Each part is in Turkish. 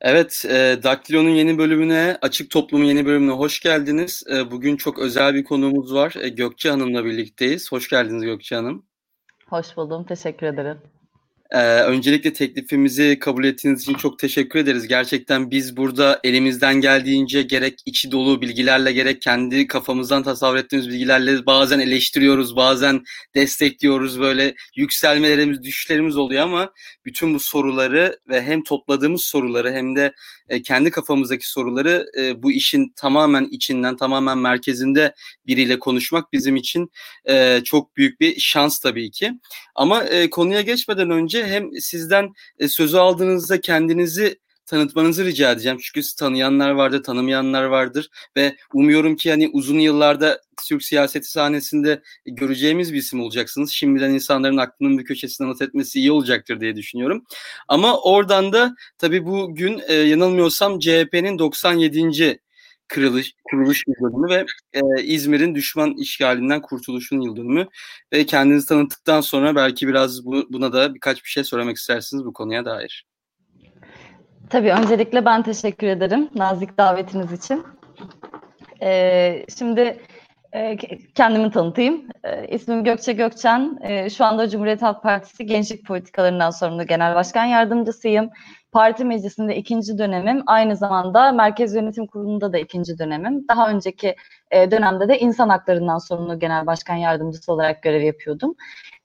Evet, e, Daktilo'nun yeni bölümüne, Açık Toplum'un yeni bölümüne hoş geldiniz. E, bugün çok özel bir konuğumuz var. E, Gökçe Hanım'la birlikteyiz. Hoş geldiniz Gökçe Hanım. Hoş buldum, teşekkür ederim. Ee, öncelikle teklifimizi kabul ettiğiniz için çok teşekkür ederiz. Gerçekten biz burada elimizden geldiğince gerek içi dolu bilgilerle gerek kendi kafamızdan tasavvur ettiğimiz bilgilerle bazen eleştiriyoruz, bazen destekliyoruz. Böyle yükselmelerimiz, düşüşlerimiz oluyor ama bütün bu soruları ve hem topladığımız soruları hem de e, kendi kafamızdaki soruları e, bu işin tamamen içinden, tamamen merkezinde biriyle konuşmak bizim için e, çok büyük bir şans tabii ki. Ama konuya geçmeden önce hem sizden e, sözü aldığınızda kendinizi tanıtmanızı rica edeceğim. Çünkü tanıyanlar vardır, tanımayanlar vardır ve umuyorum ki hani uzun yıllarda Türk siyaseti sahnesinde göreceğimiz bir isim olacaksınız. Şimdiden insanların aklının bir köşesine not etmesi iyi olacaktır diye düşünüyorum. Ama oradan da tabii bugün e, yanılmıyorsam CHP'nin 97 kırılış, kuruluş yıldönümü ve e, İzmir'in düşman işgalinden kurtuluşun yıldönümü ve kendinizi tanıttıktan sonra belki biraz bu, buna da birkaç bir şey söylemek istersiniz bu konuya dair. Tabii öncelikle ben teşekkür ederim nazik davetiniz için. Ee, şimdi kendimi tanıtayım. E, ismim Gökçe Gökçen. E, şu anda Cumhuriyet Halk Partisi Gençlik Politikalarından sorumlu Genel Başkan Yardımcısıyım. Parti meclisinde ikinci dönemim. Aynı zamanda Merkez Yönetim Kurulu'nda da ikinci dönemim. Daha önceki e, dönemde de insan haklarından sorumlu genel başkan yardımcısı olarak görev yapıyordum.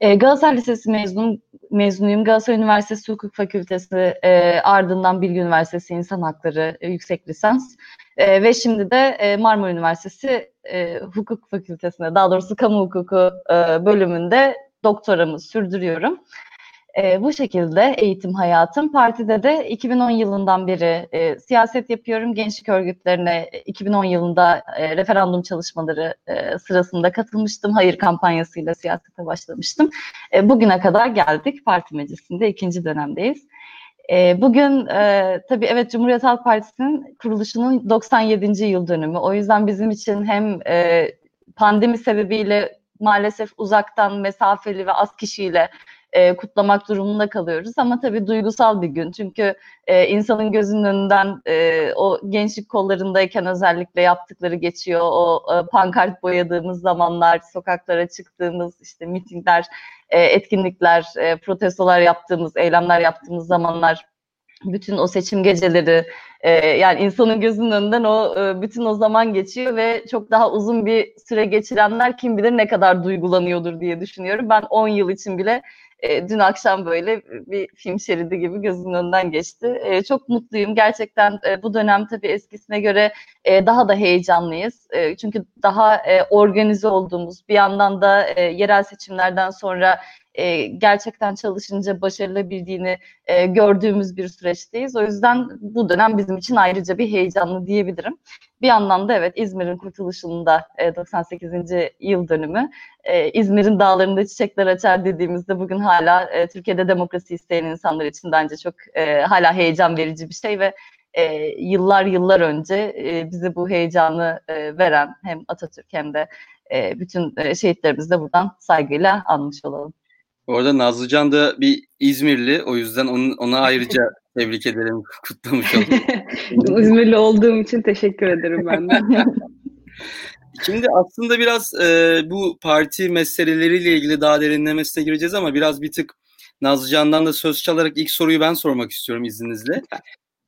Galatasaray Lisesi mezunum, mezunuyum. Galatasaray Üniversitesi Hukuk Fakültesi e, ardından Bilgi Üniversitesi İnsan Hakları e, yüksek lisans. Ve şimdi de Marmara Üniversitesi e, Hukuk Fakültesinde daha doğrusu Kamu Hukuku e, bölümünde doktoramı sürdürüyorum. E, bu şekilde eğitim hayatım. Partide de 2010 yılından beri e, siyaset yapıyorum. Gençlik örgütlerine 2010 yılında e, referandum çalışmaları e, sırasında katılmıştım. Hayır kampanyasıyla siyasete başlamıştım. E, bugüne kadar geldik. Parti meclisinde ikinci dönemdeyiz. E, bugün e, tabii evet Cumhuriyet Halk Partisi'nin kuruluşunun 97. yıl dönümü. O yüzden bizim için hem e, pandemi sebebiyle maalesef uzaktan mesafeli ve az kişiyle e, kutlamak durumunda kalıyoruz. Ama tabii duygusal bir gün. Çünkü e, insanın gözünün önünden e, o gençlik kollarındayken özellikle yaptıkları geçiyor. O e, pankart boyadığımız zamanlar, sokaklara çıktığımız işte mitingler, e, etkinlikler, e, protestolar yaptığımız, eylemler yaptığımız zamanlar bütün o seçim geceleri e, yani insanın gözünün önünden o e, bütün o zaman geçiyor ve çok daha uzun bir süre geçirenler kim bilir ne kadar duygulanıyordur diye düşünüyorum. Ben 10 yıl için bile e, dün akşam böyle bir film şeridi gibi gözümün önünden geçti. E, çok mutluyum. Gerçekten e, bu dönem tabii eskisine göre daha da heyecanlıyız. Çünkü daha organize olduğumuz, bir yandan da yerel seçimlerden sonra e, gerçekten çalışınca başarılabildiğini e, gördüğümüz bir süreçteyiz. O yüzden bu dönem bizim için ayrıca bir heyecanlı diyebilirim. Bir yandan da evet İzmir'in kurtuluşunda e, 98. yıl dönümü. E, İzmir'in dağlarında çiçekler açar dediğimizde bugün hala e, Türkiye'de demokrasi isteyen insanlar için bence çok e, hala heyecan verici bir şey ve e, yıllar yıllar önce e, bize bu heyecanı e, veren hem Atatürk hem de e, bütün e, şehitlerimizi de buradan saygıyla anmış olalım. Orada Nazlıcan da bir İzmirli. O yüzden onun, ona ayrıca tebrik ederim. Kutlamış oldum. İzmirli olduğum için teşekkür ederim ben de. Şimdi aslında biraz e, bu parti meseleleriyle ilgili daha derinlemesine gireceğiz ama biraz bir tık Nazlıcan'dan da söz çalarak ilk soruyu ben sormak istiyorum izninizle.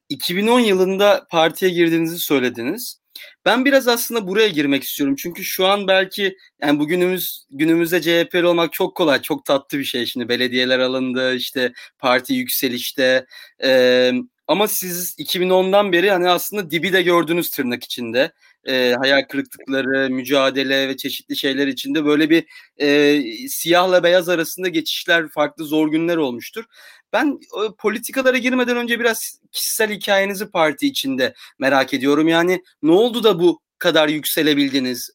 2010 yılında partiye girdiğinizi söylediniz. Ben biraz aslında buraya girmek istiyorum. Çünkü şu an belki yani bugünümüz günümüzde CHP'li olmak çok kolay, çok tatlı bir şey. Şimdi belediyeler alındı, işte parti yükselişte. Ee, ama siz 2010'dan beri hani aslında dibi de gördünüz tırnak içinde. E, hayal kırıklıkları, mücadele ve çeşitli şeyler içinde böyle bir e, siyahla beyaz arasında geçişler, farklı zor günler olmuştur. Ben e, politikalara girmeden önce biraz kişisel hikayenizi parti içinde merak ediyorum. Yani ne oldu da bu kadar yükselebildiniz?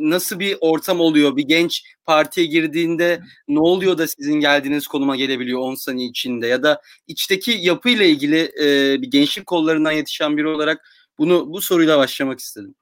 Nasıl bir ortam oluyor? Bir genç partiye girdiğinde ne oluyor da sizin geldiğiniz konuma gelebiliyor 10 sene içinde? Ya da içteki yapıyla ilgili e, bir gençlik kollarından yetişen biri olarak bunu bu soruyla başlamak istedim.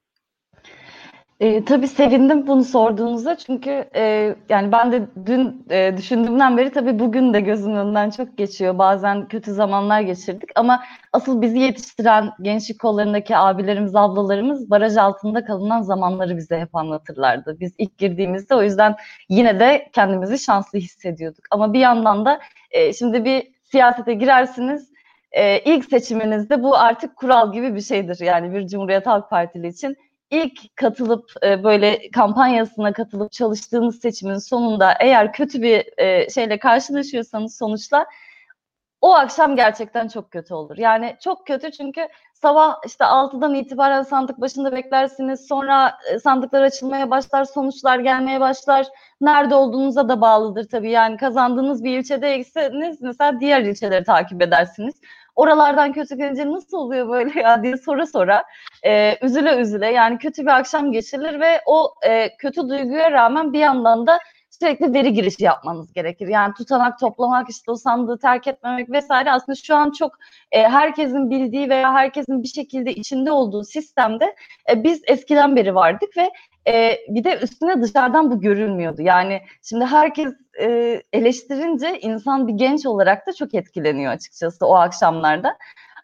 E, tabii sevindim bunu sorduğunuzda çünkü e, yani ben de dün e, düşündüğümden beri tabii bugün de gözümün önünden çok geçiyor. Bazen kötü zamanlar geçirdik ama asıl bizi yetiştiren gençlik kollarındaki abilerimiz, ablalarımız baraj altında kalınan zamanları bize hep anlatırlardı. Biz ilk girdiğimizde o yüzden yine de kendimizi şanslı hissediyorduk. Ama bir yandan da e, şimdi bir siyasete girersiniz e, ilk seçiminizde bu artık kural gibi bir şeydir. Yani bir Cumhuriyet Halk Partili için ilk katılıp e, böyle kampanyasına katılıp çalıştığınız seçimin sonunda eğer kötü bir e, şeyle karşılaşıyorsanız sonuçla o akşam gerçekten çok kötü olur. Yani çok kötü çünkü sabah işte 6'dan itibaren sandık başında beklersiniz. Sonra e, sandıklar açılmaya başlar, sonuçlar gelmeye başlar. Nerede olduğunuza da bağlıdır tabii. Yani kazandığınız bir ilçedeyseniz mesela diğer ilçeleri takip edersiniz oralardan kötü gelince nasıl oluyor böyle ya diye soru sonra e, üzüle üzüle yani kötü bir akşam geçirilir ve o e, kötü duyguya rağmen bir yandan da sürekli veri girişi yapmanız gerekir. Yani tutanak toplamak, işte o sandığı terk etmemek vesaire aslında şu an çok e, herkesin bildiği veya herkesin bir şekilde içinde olduğu sistemde e, biz eskiden beri vardık ve e, bir de üstüne dışarıdan bu görülmüyordu. Yani şimdi herkes e, eleştirince insan bir genç olarak da çok etkileniyor açıkçası o akşamlarda.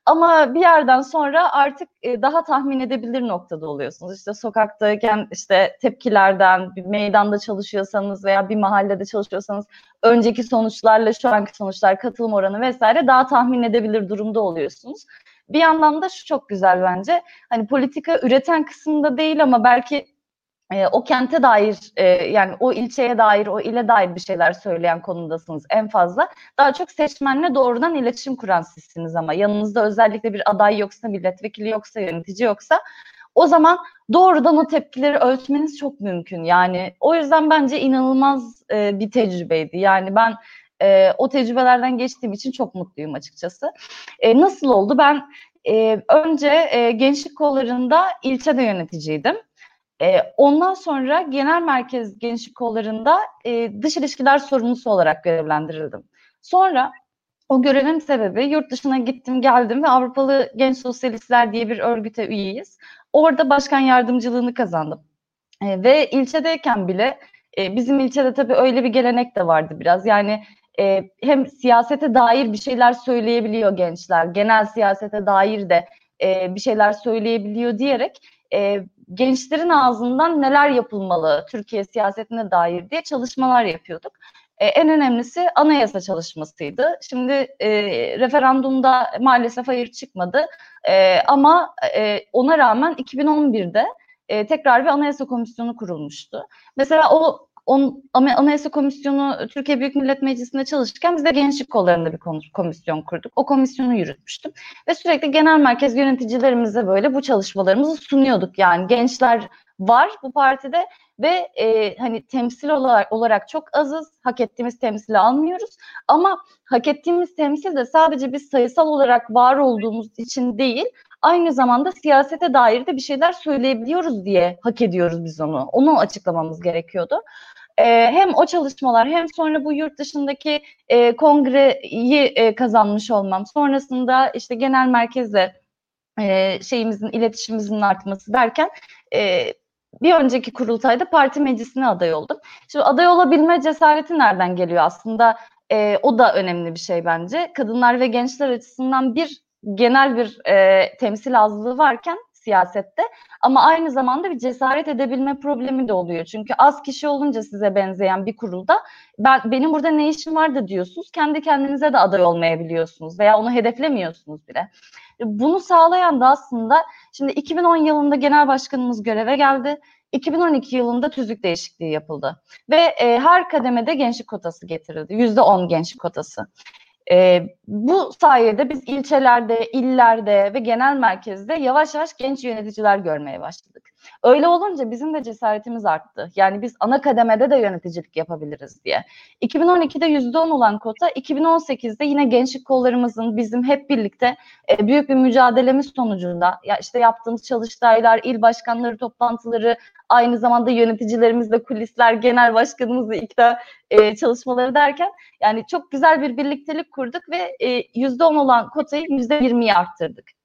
Ama bir yerden sonra artık e, daha tahmin edebilir noktada oluyorsunuz. İşte sokaktayken işte tepkilerden, bir meydanda çalışıyorsanız veya bir mahallede çalışıyorsanız önceki sonuçlarla şu anki sonuçlar, katılım oranı vesaire daha tahmin edebilir durumda oluyorsunuz. Bir yandan da şu çok güzel bence. Hani politika üreten kısımda değil ama belki e, o kente dair e, yani o ilçeye dair, o ile dair bir şeyler söyleyen konumdasınız en fazla. Daha çok seçmenle doğrudan iletişim kuran sizsiniz ama yanınızda özellikle bir aday yoksa, milletvekili yoksa, yönetici yoksa o zaman doğrudan o tepkileri ölçmeniz çok mümkün. Yani o yüzden bence inanılmaz e, bir tecrübeydi. Yani ben e, o tecrübelerden geçtiğim için çok mutluyum açıkçası. E, nasıl oldu? Ben e, önce e, gençlik kollarında ilçede yöneticiydim. E, ondan sonra genel merkez gençlik kollarında e, dış ilişkiler sorumlusu olarak görevlendirildim. Sonra o görevin sebebi yurt dışına gittim geldim ve Avrupalı Genç Sosyalistler diye bir örgüte üyeyiz. Orada başkan yardımcılığını kazandım. E, ve ilçedeyken bile e, bizim ilçede tabii öyle bir gelenek de vardı biraz. Yani e, hem siyasete dair bir şeyler söyleyebiliyor gençler, genel siyasete dair de bir şeyler söyleyebiliyor diyerek gençlerin ağzından neler yapılmalı Türkiye siyasetine dair diye çalışmalar yapıyorduk. E, en önemlisi anayasa çalışmasıydı. Şimdi e, referandumda maalesef hayır çıkmadı e, ama e, ona rağmen 2011'de e, tekrar bir anayasa komisyonu kurulmuştu. Mesela o on, Anayasa Komisyonu Türkiye Büyük Millet Meclisi'nde çalışırken biz de gençlik kollarında bir komisyon kurduk. O komisyonu yürütmüştüm. Ve sürekli genel merkez yöneticilerimize böyle bu çalışmalarımızı sunuyorduk. Yani gençler var bu partide ve e, hani temsil olarak, olarak çok azız. Hak ettiğimiz temsili almıyoruz. Ama hak ettiğimiz temsil de sadece biz sayısal olarak var olduğumuz için değil, aynı zamanda siyasete dair de bir şeyler söyleyebiliyoruz diye hak ediyoruz biz onu. Onu açıklamamız gerekiyordu. E, hem o çalışmalar hem sonra bu yurt dışındaki e, kongreyi e, kazanmış olmam, sonrasında işte genel merkezle e, şeyimizin, iletişimimizin artması derken e, bir önceki kurultayda parti meclisine aday oldum. Şimdi aday olabilme cesareti nereden geliyor aslında? E, o da önemli bir şey bence. Kadınlar ve gençler açısından bir genel bir e, temsil azlığı varken siyasette ama aynı zamanda bir cesaret edebilme problemi de oluyor. Çünkü az kişi olunca size benzeyen bir kurulda ben benim burada ne işim var da diyorsunuz. Kendi kendinize de aday olmayabiliyorsunuz veya onu hedeflemiyorsunuz bile. Bunu sağlayan da aslında şimdi 2010 yılında genel başkanımız göreve geldi. 2012 yılında tüzük değişikliği yapıldı ve e, her kademede gençlik kotası getirildi. %10 gençlik kotası. E, bu sayede biz ilçelerde, illerde ve genel merkezde yavaş yavaş genç yöneticiler görmeye başladık. Öyle olunca bizim de cesaretimiz arttı. Yani biz ana kademede de yöneticilik yapabiliriz diye. 2012'de %10 olan kota 2018'de yine gençlik kollarımızın bizim hep birlikte e, büyük bir mücadelemiz sonucunda ya işte yaptığımız çalıştaylar, il başkanları toplantıları, aynı zamanda yöneticilerimizle kulisler, genel başkanımızla ikna e, çalışmaları derken yani çok güzel bir birliktelik kurduk ve e, %10 olan kotayı %20'ye arttırdık.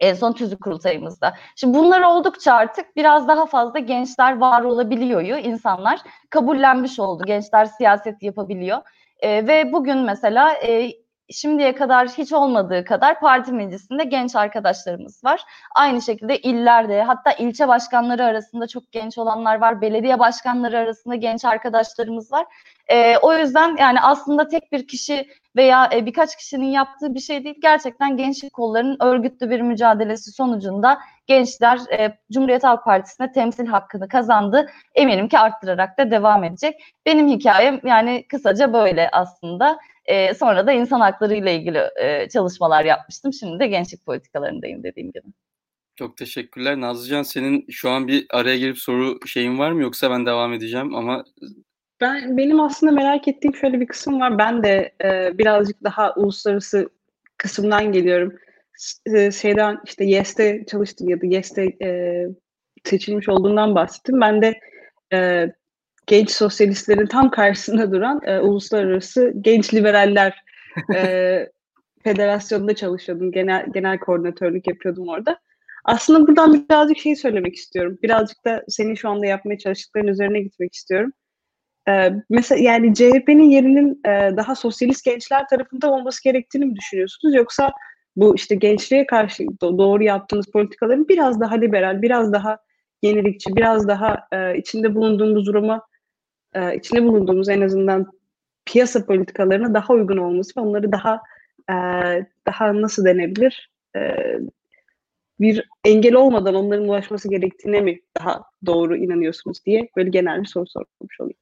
En son tüzük kurultayımızda. Şimdi bunlar oldukça artık biraz daha fazla gençler var olabiliyor. İnsanlar kabullenmiş oldu. Gençler siyaset yapabiliyor. E, ve bugün mesela e, şimdiye kadar hiç olmadığı kadar parti meclisinde genç arkadaşlarımız var. Aynı şekilde illerde hatta ilçe başkanları arasında çok genç olanlar var. Belediye başkanları arasında genç arkadaşlarımız var. E, o yüzden yani aslında tek bir kişi veya e, birkaç kişinin yaptığı bir şey değil. Gerçekten gençlik kollarının örgütlü bir mücadelesi sonucunda gençler e, Cumhuriyet Halk Partisi'ne temsil hakkını kazandı. Eminim ki arttırarak da devam edecek. Benim hikayem yani kısaca böyle aslında. E, sonra da insan hakları ile ilgili e, çalışmalar yapmıştım. Şimdi de gençlik politikalarındayım dediğim gibi. Çok teşekkürler. Nazlıcan senin şu an bir araya girip soru şeyin var mı yoksa ben devam edeceğim ama ben benim aslında merak ettiğim şöyle bir kısım var. Ben de e, birazcık daha uluslararası kısımdan geliyorum. E, şeyden işte YES'te çalıştım ya da YES'te e, seçilmiş olduğundan bahsettim. Ben de e, genç sosyalistlerin tam karşısında duran e, uluslararası genç liberaller e, federasyonunda çalışıyordum. Genel genel koordinatörlük yapıyordum orada. Aslında buradan birazcık şey söylemek istiyorum. Birazcık da senin şu anda yapmaya çalıştıkların üzerine gitmek istiyorum. Ee, mesela yani CHP'nin yerinin e, daha sosyalist gençler tarafında olması gerektiğini mi düşünüyorsunuz? Yoksa bu işte gençliğe karşı doğru yaptığınız politikaların biraz daha liberal, biraz daha yenilikçi, biraz daha e, içinde bulunduğumuz duruma, e, içinde bulunduğumuz en azından piyasa politikalarına daha uygun olması ve onları daha e, daha nasıl denebilir e, bir engel olmadan onların ulaşması gerektiğine mi daha doğru inanıyorsunuz diye böyle genel bir soru sormuş olayım.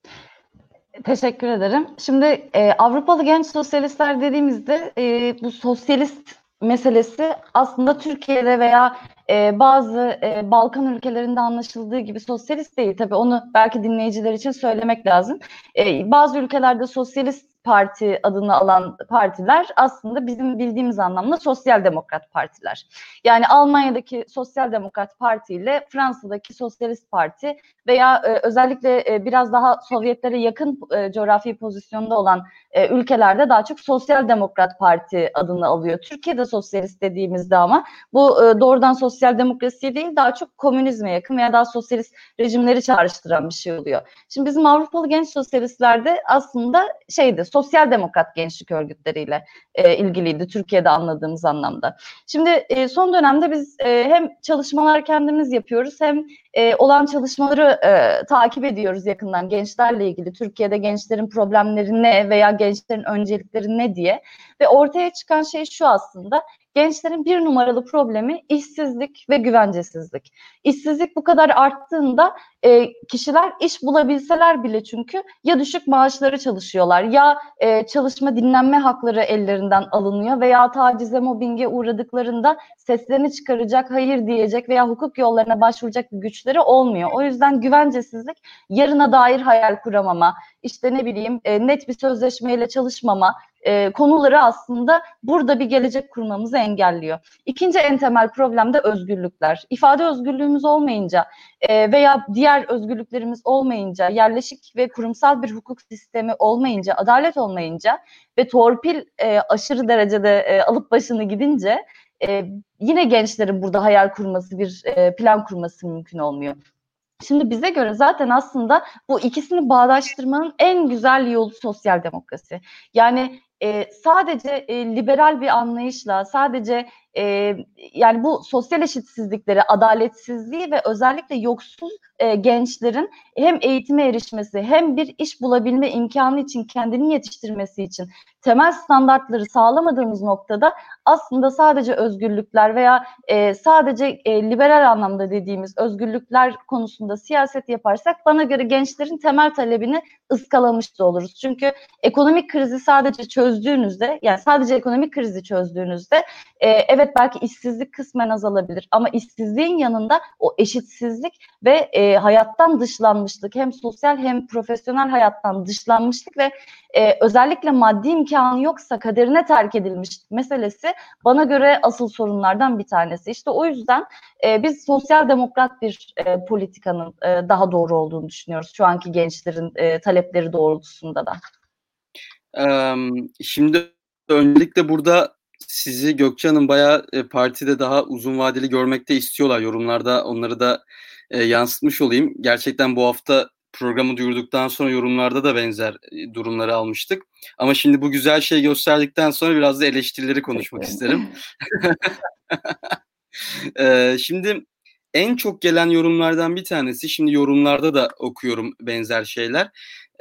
Teşekkür ederim. Şimdi e, Avrupalı genç sosyalistler dediğimizde e, bu sosyalist meselesi aslında Türkiye'de veya e, bazı e, Balkan ülkelerinde anlaşıldığı gibi sosyalist değil. Tabii onu belki dinleyiciler için söylemek lazım. E, bazı ülkelerde sosyalist Parti adını alan partiler aslında bizim bildiğimiz anlamda sosyal demokrat partiler. Yani Almanya'daki sosyal demokrat parti ile Fransa'daki sosyalist parti veya e, özellikle e, biraz daha Sovyetlere yakın e, coğrafi pozisyonda olan e, ülkelerde daha çok sosyal demokrat parti adını alıyor. Türkiye'de sosyalist dediğimizde ama bu e, doğrudan sosyal demokrasi değil daha çok komünizme yakın veya daha sosyalist rejimleri çağrıştıran bir şey oluyor. Şimdi bizim Avrupalı genç sosyalistlerde aslında şeydi sosyal demokrat gençlik örgütleriyle e, ilgiliydi Türkiye'de anladığımız anlamda. Şimdi e, son dönemde biz e, hem çalışmalar kendimiz yapıyoruz hem e, olan çalışmaları e, takip ediyoruz yakından gençlerle ilgili. Türkiye'de gençlerin problemleri ne veya gençlerin öncelikleri ne diye ve ortaya çıkan şey şu aslında gençlerin bir numaralı problemi işsizlik ve güvencesizlik. İşsizlik bu kadar arttığında e, kişiler iş bulabilseler bile çünkü ya düşük maaşları çalışıyorlar ya e, çalışma dinlenme hakları ellerinden alınıyor veya tacize mobbinge uğradıklarında seslerini çıkaracak, hayır diyecek veya hukuk yollarına başvuracak bir güçleri olmuyor. O yüzden güvencesizlik, yarına dair hayal kuramama, işte ne bileyim e, net bir sözleşmeyle çalışmama, e, konuları aslında burada bir gelecek kurmamızı engelliyor. İkinci en temel problem de özgürlükler. İfade özgürlüğümüz olmayınca e, veya diğer özgürlüklerimiz olmayınca, yerleşik ve kurumsal bir hukuk sistemi olmayınca, adalet olmayınca ve torpil e, aşırı derecede e, alıp başını gidince e, yine gençlerin burada hayal kurması, bir e, plan kurması mümkün olmuyor. Şimdi bize göre zaten aslında bu ikisini bağdaştırmanın en güzel yolu sosyal demokrasi. Yani sadece liberal bir anlayışla, sadece e, yani bu sosyal eşitsizlikleri, adaletsizliği ve özellikle yoksul e, gençlerin hem eğitime erişmesi hem bir iş bulabilme imkanı için kendini yetiştirmesi için temel standartları sağlamadığımız noktada aslında sadece özgürlükler veya e, sadece e, liberal anlamda dediğimiz özgürlükler konusunda siyaset yaparsak bana göre gençlerin temel talebini ıskalamış da oluruz. Çünkü ekonomik krizi sadece çözdüğünüzde yani sadece ekonomik krizi çözdüğünüzde e, evet belki işsizlik kısmen azalabilir ama işsizliğin yanında o eşitsizlik ve e, hayattan dışlanmışlık hem sosyal hem profesyonel hayattan dışlanmışlık ve e, özellikle maddi imkanı yoksa kaderine terk edilmişlik meselesi bana göre asıl sorunlardan bir tanesi. İşte o yüzden e, biz sosyal demokrat bir e, politikanın e, daha doğru olduğunu düşünüyoruz şu anki gençlerin e, talepleri doğrultusunda da. Şimdi öncelikle burada sizi Gökçe Hanım bayağı e, partide daha uzun vadeli görmekte istiyorlar. Yorumlarda onları da e, yansıtmış olayım. Gerçekten bu hafta programı duyurduktan sonra yorumlarda da benzer e, durumları almıştık. Ama şimdi bu güzel şeyi gösterdikten sonra biraz da eleştirileri konuşmak isterim. e, şimdi en çok gelen yorumlardan bir tanesi, şimdi yorumlarda da okuyorum benzer şeyler.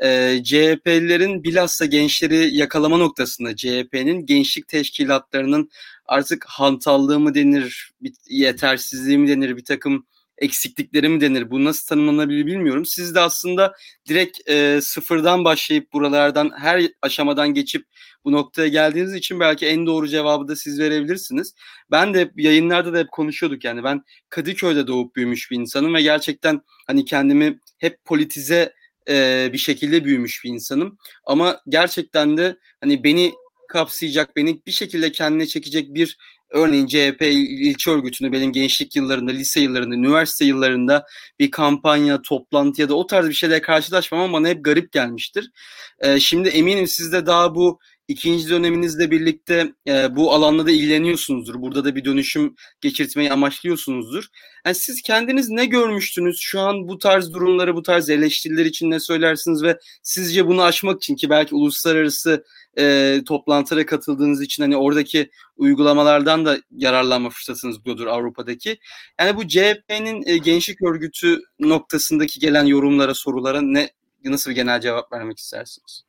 E, CHP'lilerin bilhassa gençleri yakalama noktasında CHP'nin gençlik teşkilatlarının artık hantallığı mı denir, yetersizliği mi denir, bir takım eksiklikleri mi denir? Bu nasıl tanımlanabilir bilmiyorum. Siz de aslında direkt e, sıfırdan başlayıp buralardan her aşamadan geçip bu noktaya geldiğiniz için belki en doğru cevabı da siz verebilirsiniz. Ben de yayınlarda da hep konuşuyorduk yani ben Kadıköy'de doğup büyümüş bir insanım ve gerçekten hani kendimi hep politize e, bir şekilde büyümüş bir insanım. Ama gerçekten de hani beni kapsayacak, beni bir şekilde kendine çekecek bir Örneğin CHP ilçe örgütünü benim gençlik yıllarında, lise yıllarında, üniversite yıllarında bir kampanya, toplantı ya da o tarz bir şeyle karşılaşmam ama bana hep garip gelmiştir. Ee, şimdi eminim siz de daha bu ikinci döneminizle birlikte e, bu alanla da ilgileniyorsunuzdur. Burada da bir dönüşüm geçirtmeyi amaçlıyorsunuzdur. Yani siz kendiniz ne görmüştünüz? Şu an bu tarz durumları, bu tarz eleştiriler için ne söylersiniz ve sizce bunu aşmak için ki belki uluslararası e, toplantılara katıldığınız için hani oradaki uygulamalardan da yararlanma fırsatınız budur Avrupa'daki. Yani bu CHP'nin e, gençlik örgütü noktasındaki gelen yorumlara, sorulara ne nasıl bir genel cevap vermek istersiniz?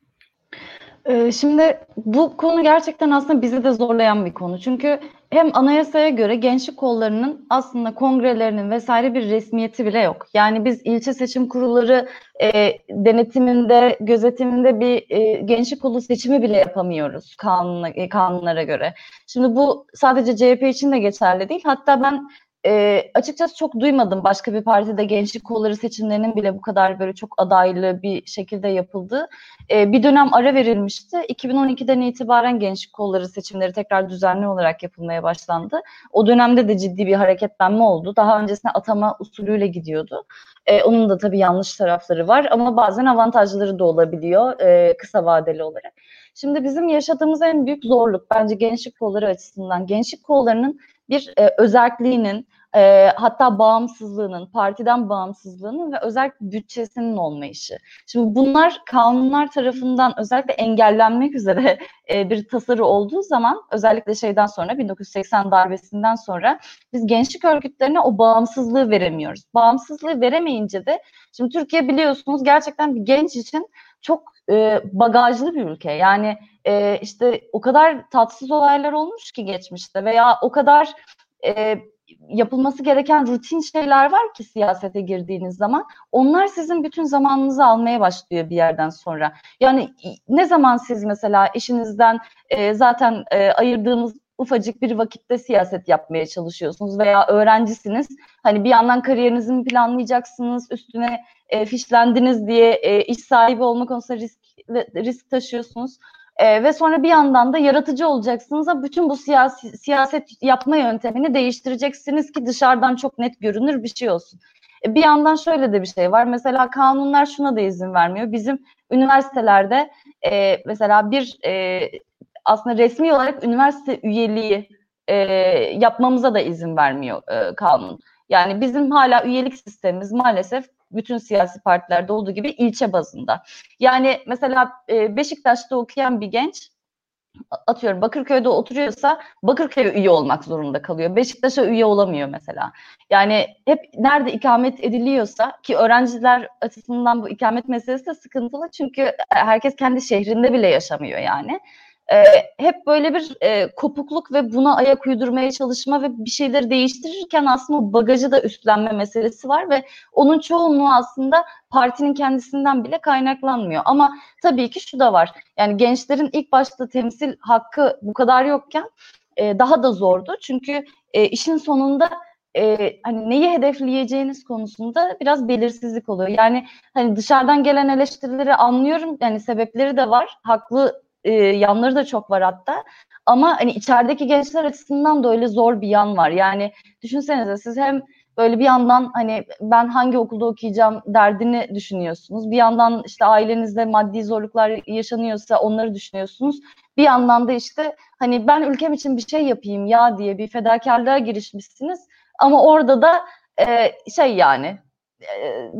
Ee, şimdi bu konu gerçekten aslında bizi de zorlayan bir konu. Çünkü hem anayasaya göre gençlik kollarının aslında kongrelerinin vesaire bir resmiyeti bile yok. Yani biz ilçe seçim kurulları e, denetiminde, gözetiminde bir e, gençlik kolu seçimi bile yapamıyoruz kanuna, e, kanunlara göre. Şimdi bu sadece CHP için de geçerli değil. Hatta ben e, açıkçası çok duymadım başka bir partide gençlik kolları seçimlerinin bile bu kadar böyle çok adaylı bir şekilde yapıldığı. E, bir dönem ara verilmişti. 2012'den itibaren gençlik kolları seçimleri tekrar düzenli olarak yapılmaya başlandı. O dönemde de ciddi bir hareketlenme oldu. Daha öncesinde atama usulüyle gidiyordu. E, onun da tabii yanlış tarafları var ama bazen avantajları da olabiliyor e, kısa vadeli olarak. Şimdi bizim yaşadığımız en büyük zorluk bence gençlik kolları açısından. Gençlik kollarının bir e, özelliğinin e, hatta bağımsızlığının, partiden bağımsızlığının ve özel bütçesinin olmayışı. Şimdi bunlar kanunlar tarafından özellikle engellenmek üzere e, bir tasarı olduğu zaman özellikle şeyden sonra 1980 darbesinden sonra biz gençlik örgütlerine o bağımsızlığı veremiyoruz. Bağımsızlığı veremeyince de şimdi Türkiye biliyorsunuz gerçekten bir genç için çok e, bagajlı bir ülke. Yani e, işte o kadar tatsız olaylar olmuş ki geçmişte veya o kadar e, yapılması gereken rutin şeyler var ki siyasete girdiğiniz zaman. Onlar sizin bütün zamanınızı almaya başlıyor bir yerden sonra. Yani ne zaman siz mesela işinizden e, zaten e, ayırdığınız ufacık bir vakitte siyaset yapmaya çalışıyorsunuz veya öğrencisiniz. Hani bir yandan kariyerinizi mi planlayacaksınız, üstüne e, fişlendiniz diye e, iş sahibi olma konusunda risk risk taşıyorsunuz. E, ve sonra bir yandan da yaratıcı olacaksınız da bütün bu siyasi, siyaset yapma yöntemini değiştireceksiniz ki dışarıdan çok net görünür bir şey olsun. E, bir yandan şöyle de bir şey var. Mesela kanunlar şuna da izin vermiyor. Bizim üniversitelerde e, mesela bir e, aslında resmi olarak üniversite üyeliği e, yapmamıza da izin vermiyor e, kanun. Yani bizim hala üyelik sistemimiz maalesef bütün siyasi partilerde olduğu gibi ilçe bazında. Yani mesela e, Beşiktaş'ta okuyan bir genç atıyorum Bakırköy'de oturuyorsa Bakırköy'e üye olmak zorunda kalıyor. Beşiktaş'a üye olamıyor mesela. Yani hep nerede ikamet ediliyorsa ki öğrenciler açısından bu ikamet meselesi de sıkıntılı çünkü herkes kendi şehrinde bile yaşamıyor yani e, hep böyle bir e, kopukluk ve buna ayak uydurmaya çalışma ve bir şeyleri değiştirirken aslında o bagajı da üstlenme meselesi var ve onun çoğunluğu aslında partinin kendisinden bile kaynaklanmıyor. Ama tabii ki şu da var. Yani gençlerin ilk başta temsil hakkı bu kadar yokken e, daha da zordu. Çünkü e, işin sonunda e, hani neyi hedefleyeceğiniz konusunda biraz belirsizlik oluyor. Yani hani dışarıdan gelen eleştirileri anlıyorum. Yani sebepleri de var. Haklı e, yanları da çok var hatta. Ama hani içerideki gençler açısından da öyle zor bir yan var. Yani düşünsenize siz hem böyle bir yandan hani ben hangi okulda okuyacağım derdini düşünüyorsunuz. Bir yandan işte ailenizde maddi zorluklar yaşanıyorsa onları düşünüyorsunuz. bir yandan da işte hani ben ülkem için bir şey yapayım ya diye bir fedakarlığa girişmişsiniz. Ama orada da e, şey yani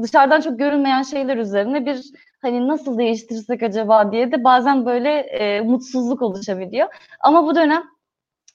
dışarıdan çok görünmeyen şeyler üzerine bir hani nasıl değiştirsek acaba diye de bazen böyle e, mutsuzluk oluşabiliyor. Ama bu dönem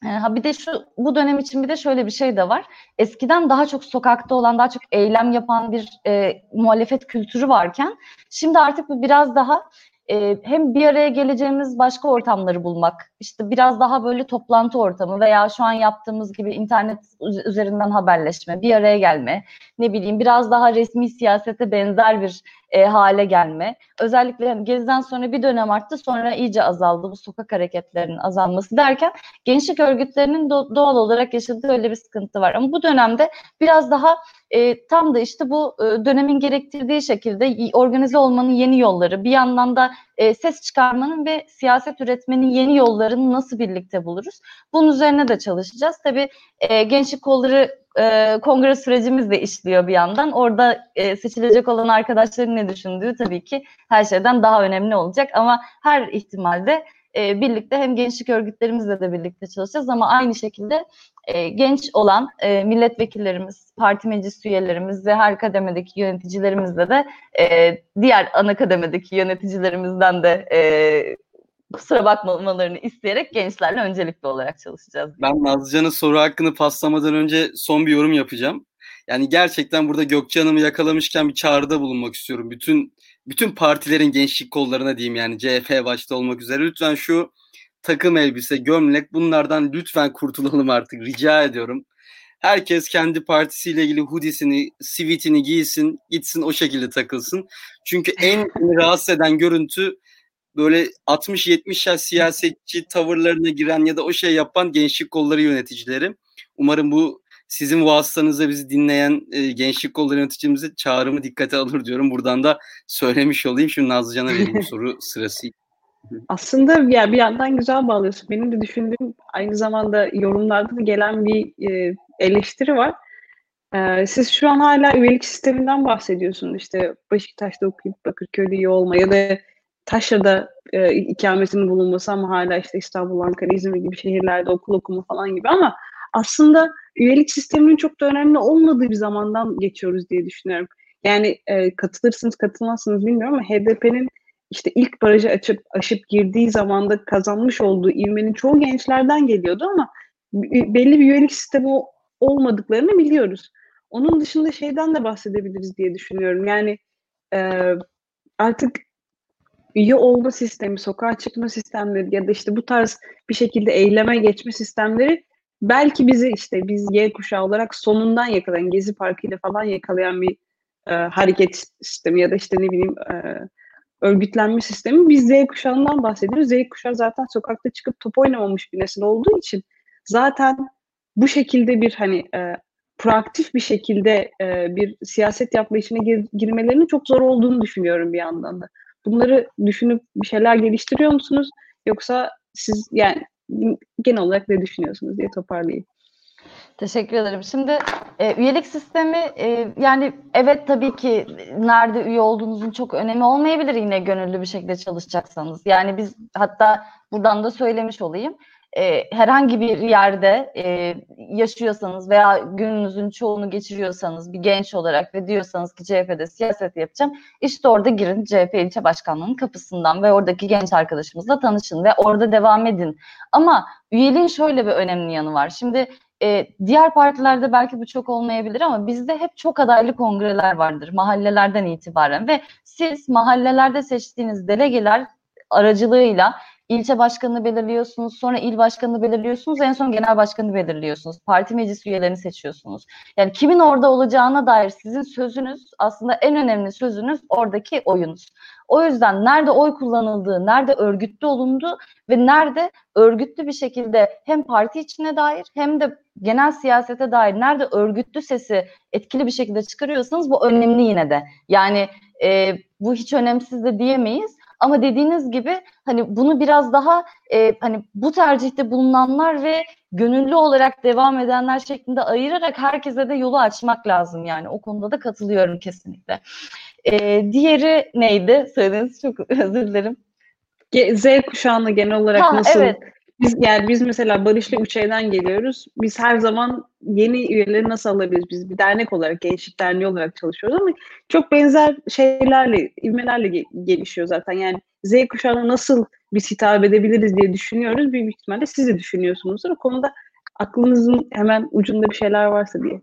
e, Ha bir de şu bu dönem için bir de şöyle bir şey de var. Eskiden daha çok sokakta olan, daha çok eylem yapan bir e, muhalefet kültürü varken şimdi artık biraz daha e, hem bir araya geleceğimiz başka ortamları bulmak, işte biraz daha böyle toplantı ortamı veya şu an yaptığımız gibi internet üzerinden haberleşme, bir araya gelme, ne bileyim biraz daha resmi siyasete benzer bir e, hale gelme. Özellikle hani Gezi'den sonra bir dönem arttı, sonra iyice azaldı bu sokak hareketlerinin azalması derken gençlik örgütlerinin do- doğal olarak yaşadığı öyle bir sıkıntı var. Ama bu dönemde biraz daha e, tam da işte bu e, dönemin gerektirdiği şekilde organize olmanın yeni yolları, bir yandan da e, ses çıkarmanın ve siyaset üretmenin yeni yollarını nasıl birlikte buluruz? Bunun üzerine de çalışacağız. Tabii e, gençlik kolları e, kongre sürecimiz de işliyor bir yandan. Orada e, seçilecek olan arkadaşların ne düşündüğü tabii ki her şeyden daha önemli olacak. Ama her ihtimalde e, birlikte hem gençlik örgütlerimizle de birlikte çalışacağız ama aynı şekilde e, genç olan e, milletvekillerimiz, parti meclis üyelerimiz ve her kademedeki yöneticilerimizle de e, diğer ana kademedeki yöneticilerimizden de e, kusura bakmamalarını isteyerek gençlerle öncelikli olarak çalışacağız. Ben Nazlıcan'ın soru hakkını paslamadan önce son bir yorum yapacağım. Yani gerçekten burada Gökçe Hanım'ı yakalamışken bir çağrıda bulunmak istiyorum. Bütün bütün partilerin gençlik kollarına diyeyim yani CHP başta olmak üzere lütfen şu takım elbise, gömlek bunlardan lütfen kurtulalım artık rica ediyorum. Herkes kendi partisiyle ilgili hoodiesini, sivitini giysin, gitsin o şekilde takılsın. Çünkü en rahatsız eden görüntü böyle 60-70 yaş siyasetçi tavırlarına giren ya da o şey yapan gençlik kolları yöneticileri. Umarım bu sizin vasıtanızda bizi dinleyen e, gençlik kolları yöneticimize çağrımı dikkate alır diyorum. Buradan da söylemiş olayım. Şimdi Nazlıcan'a vereyim soru sırası. Aslında ya bir yandan güzel bağlıyorsun. Benim de düşündüğüm aynı zamanda yorumlarda da gelen bir e, eleştiri var. Ee, siz şu an hala üyelik sisteminden bahsediyorsunuz. İşte Beşiktaş'ta okuyup Bakırköy'de iyi olma ya da Taşra'da e, ikametinin bulunması ama hala işte İstanbul, Ankara, İzmir gibi şehirlerde okul okuma falan gibi ama aslında üyelik sisteminin çok da önemli olmadığı bir zamandan geçiyoruz diye düşünüyorum. Yani e, katılırsınız katılmazsınız bilmiyorum ama HDP'nin işte ilk barajı açıp aşıp girdiği zamanda kazanmış olduğu ivmenin çoğu gençlerden geliyordu ama belli bir üyelik sistemi olmadıklarını biliyoruz. Onun dışında şeyden de bahsedebiliriz diye düşünüyorum. Yani e, artık üye olma sistemi, sokağa çıkma sistemleri ya da işte bu tarz bir şekilde eyleme geçme sistemleri belki bizi işte biz Y kuşağı olarak sonundan yakalayan, Gezi Parkı ile falan yakalayan bir e, hareket sistemi ya da işte ne bileyim e, örgütlenme sistemi. Biz Z kuşağından bahsediyoruz. Z kuşağı zaten sokakta çıkıp top oynamamış bir nesil olduğu için zaten bu şekilde bir hani e, proaktif bir şekilde e, bir siyaset yapma işine gir, girmelerinin çok zor olduğunu düşünüyorum bir yandan da. Bunları düşünüp bir şeyler geliştiriyor musunuz? Yoksa siz yani genel olarak ne düşünüyorsunuz diye toparlayayım. Teşekkür ederim. Şimdi e, üyelik sistemi e, yani evet tabii ki nerede üye olduğunuzun çok önemi olmayabilir yine gönüllü bir şekilde çalışacaksanız. Yani biz hatta buradan da söylemiş olayım e, herhangi bir yerde e, yaşıyorsanız veya gününüzün çoğunu geçiriyorsanız bir genç olarak ve diyorsanız ki CHP'de siyaset yapacağım işte orada girin CHP ilçe başkanlığının kapısından ve oradaki genç arkadaşımızla tanışın ve orada devam edin. Ama üyeliğin şöyle bir önemli yanı var. Şimdi e, diğer partilerde belki bu çok olmayabilir ama bizde hep çok adaylı kongreler vardır mahallelerden itibaren ve siz mahallelerde seçtiğiniz delegeler aracılığıyla ilçe başkanını belirliyorsunuz, sonra il başkanını belirliyorsunuz, en son genel başkanını belirliyorsunuz. Parti meclis üyelerini seçiyorsunuz. Yani kimin orada olacağına dair sizin sözünüz aslında en önemli sözünüz oradaki oyunuz. O yüzden nerede oy kullanıldığı, nerede örgütlü olundu ve nerede örgütlü bir şekilde hem parti içine dair hem de genel siyasete dair nerede örgütlü sesi etkili bir şekilde çıkarıyorsanız bu önemli yine de. Yani e, bu hiç önemsiz de diyemeyiz. Ama dediğiniz gibi hani bunu biraz daha e, hani bu tercihte bulunanlar ve gönüllü olarak devam edenler şeklinde ayırarak herkese de yolu açmak lazım yani. O konuda da katılıyorum kesinlikle. E, diğeri neydi? Söylediğiniz çok özür dilerim. Z kuşağına genel olarak ha, nasıl evet. Biz yani biz mesela Barış'la üç evden geliyoruz. Biz her zaman yeni üyeleri nasıl alabiliriz? Biz bir dernek olarak, gençlik derneği olarak çalışıyoruz ama çok benzer şeylerle, ivmelerle gelişiyor zaten. Yani Z kuşağına nasıl biz hitap edebiliriz diye düşünüyoruz. Büyük ihtimalle siz de düşünüyorsunuzdur. O konuda aklınızın hemen ucunda bir şeyler varsa diye.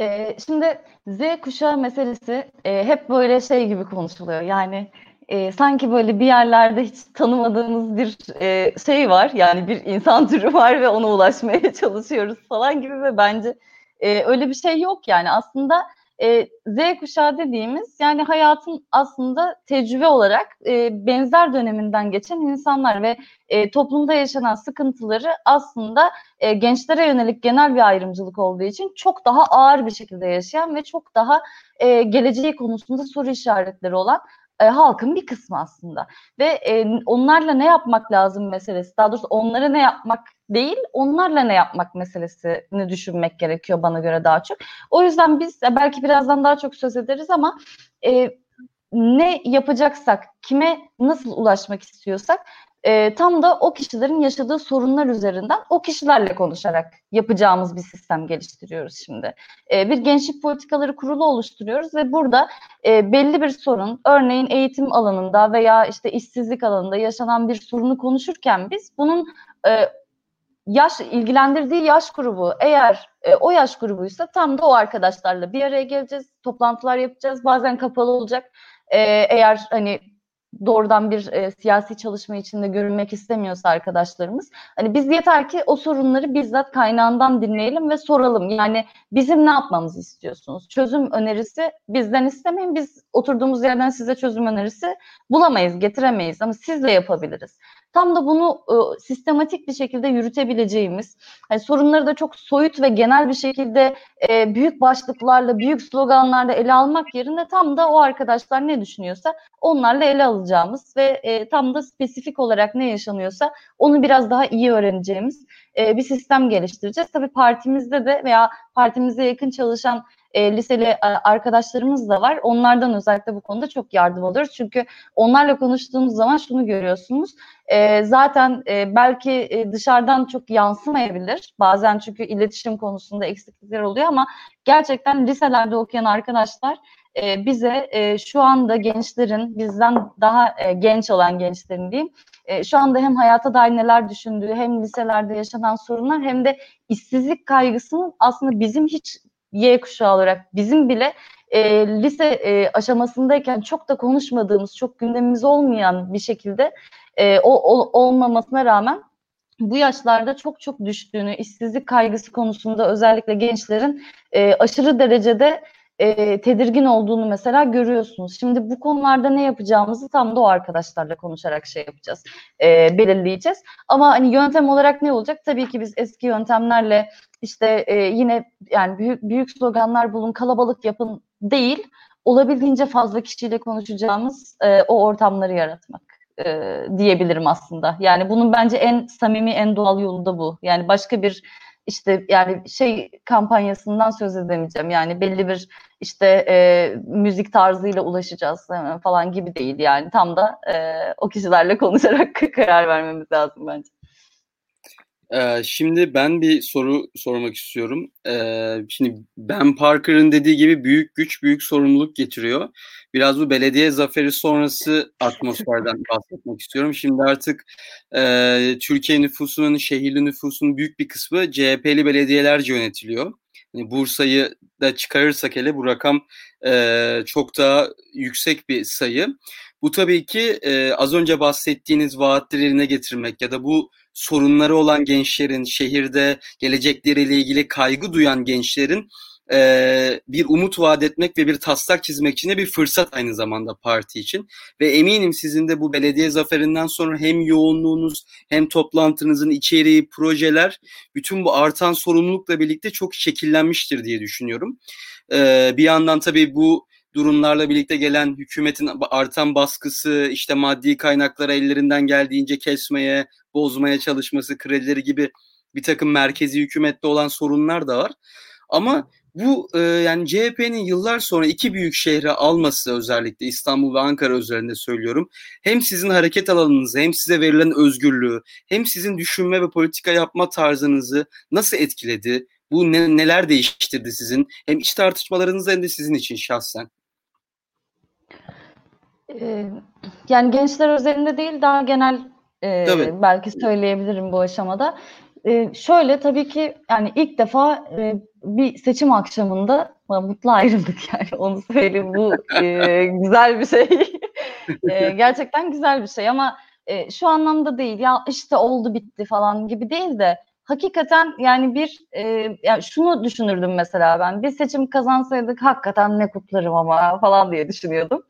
Ee, şimdi Z kuşağı meselesi e, hep böyle şey gibi konuşuluyor. Yani e, sanki böyle bir yerlerde hiç tanımadığımız bir e, şey var. Yani bir insan türü var ve ona ulaşmaya çalışıyoruz falan gibi ve bence e, öyle bir şey yok yani. Aslında e, Z kuşağı dediğimiz yani hayatın aslında tecrübe olarak e, benzer döneminden geçen insanlar ve e, toplumda yaşanan sıkıntıları aslında e, gençlere yönelik genel bir ayrımcılık olduğu için çok daha ağır bir şekilde yaşayan ve çok daha e, geleceği konusunda soru işaretleri olan e, halkın bir kısmı aslında. Ve e, onlarla ne yapmak lazım meselesi, daha doğrusu onlara ne yapmak değil, onlarla ne yapmak meselesini düşünmek gerekiyor bana göre daha çok. O yüzden biz belki birazdan daha çok söz ederiz ama e, ne yapacaksak, kime nasıl ulaşmak istiyorsak e, tam da o kişilerin yaşadığı sorunlar üzerinden o kişilerle konuşarak yapacağımız bir sistem geliştiriyoruz şimdi. E, bir gençlik politikaları kurulu oluşturuyoruz ve burada e, belli bir sorun, örneğin eğitim alanında veya işte işsizlik alanında yaşanan bir sorunu konuşurken biz bunun e, yaş ilgilendirdiği yaş grubu eğer e, o yaş grubuysa tam da o arkadaşlarla bir araya geleceğiz, toplantılar yapacağız. Bazen kapalı olacak. E, eğer hani doğrudan bir e, siyasi çalışma içinde görünmek istemiyorsa arkadaşlarımız. Hani biz yeter ki o sorunları bizzat kaynağından dinleyelim ve soralım. Yani bizim ne yapmamızı istiyorsunuz? Çözüm önerisi bizden istemeyin. Biz oturduğumuz yerden size çözüm önerisi bulamayız, getiremeyiz ama sizle yapabiliriz. Tam da bunu e, sistematik bir şekilde yürütebileceğimiz, yani sorunları da çok soyut ve genel bir şekilde e, büyük başlıklarla, büyük sloganlarla ele almak yerine tam da o arkadaşlar ne düşünüyorsa onlarla ele alacağımız ve e, tam da spesifik olarak ne yaşanıyorsa onu biraz daha iyi öğreneceğimiz e, bir sistem geliştireceğiz. Tabii partimizde de veya partimize yakın çalışan e, liseli e, arkadaşlarımız da var. Onlardan özellikle bu konuda çok yardım alıyoruz. Çünkü onlarla konuştuğumuz zaman şunu görüyorsunuz. E, zaten e, belki e, dışarıdan çok yansımayabilir. Bazen çünkü iletişim konusunda eksiklikler oluyor ama gerçekten liselerde okuyan arkadaşlar e, bize e, şu anda gençlerin, bizden daha e, genç olan gençlerin diyeyim, e, şu anda hem hayata dair neler düşündüğü, hem liselerde yaşanan sorunlar hem de işsizlik kaygısının aslında bizim hiç Y kuşağı olarak bizim bile e, lise e, aşamasındayken çok da konuşmadığımız, çok gündemimiz olmayan bir şekilde e, o, o olmamasına rağmen bu yaşlarda çok çok düştüğünü, işsizlik kaygısı konusunda özellikle gençlerin e, aşırı derecede e, tedirgin olduğunu mesela görüyorsunuz. Şimdi bu konularda ne yapacağımızı tam da o arkadaşlarla konuşarak şey yapacağız, e, belirleyeceğiz. Ama hani yöntem olarak ne olacak? Tabii ki biz eski yöntemlerle işte e, yine yani büyük büyük sloganlar bulun, kalabalık yapın değil, olabildiğince fazla kişiyle konuşacağımız e, o ortamları yaratmak e, diyebilirim aslında. Yani bunun bence en samimi, en doğal yolu da bu. Yani başka bir işte yani şey kampanyasından söz edemeyeceğim. Yani belli bir işte e, müzik tarzıyla ulaşacağız e, falan gibi değil yani. Tam da e, o kişilerle konuşarak karar vermemiz lazım bence. Ee, şimdi ben bir soru sormak istiyorum. Ee, şimdi Ben Parker'ın dediği gibi büyük güç büyük sorumluluk getiriyor. Biraz bu belediye zaferi sonrası atmosferden bahsetmek istiyorum. Şimdi artık e, Türkiye nüfusunun, şehirli nüfusunun büyük bir kısmı CHP'li belediyelerce yönetiliyor. Yani Bursa'yı da çıkarırsak hele bu rakam e, çok daha yüksek bir sayı. Bu tabii ki e, az önce bahsettiğiniz vaatleri yerine getirmek ya da bu sorunları olan gençlerin, şehirde gelecekleriyle ilgili kaygı duyan gençlerin e, bir umut vaat etmek ve bir taslak çizmek için de bir fırsat aynı zamanda parti için. Ve eminim sizin de bu belediye zaferinden sonra hem yoğunluğunuz hem toplantınızın içeriği, projeler bütün bu artan sorumlulukla birlikte çok şekillenmiştir diye düşünüyorum. E, bir yandan tabii bu durumlarla birlikte gelen hükümetin artan baskısı, işte maddi kaynakları ellerinden geldiğince kesmeye, bozmaya çalışması, kredileri gibi bir takım merkezi hükümette olan sorunlar da var. Ama Bu e, yani CHP'nin yıllar sonra iki büyük şehre alması özellikle İstanbul ve Ankara özelinde söylüyorum. Hem sizin hareket alanınızı hem size verilen özgürlüğü hem sizin düşünme ve politika yapma tarzınızı nasıl etkiledi? Bu ne, neler değiştirdi sizin? Hem iç tartışmalarınızda hem de sizin için şahsen. Ee, yani gençler özelinde değil daha genel e, belki söyleyebilirim bu aşamada. E, şöyle tabii ki yani ilk defa e, bir seçim akşamında mutlu ayrıldık yani onu söyleyeyim bu e, güzel bir şey. e, gerçekten güzel bir şey ama e, şu anlamda değil ya işte oldu bitti falan gibi değil de hakikaten yani bir e, yani şunu düşünürdüm mesela ben bir seçim kazansaydık hakikaten ne kutlarım ama falan diye düşünüyordum.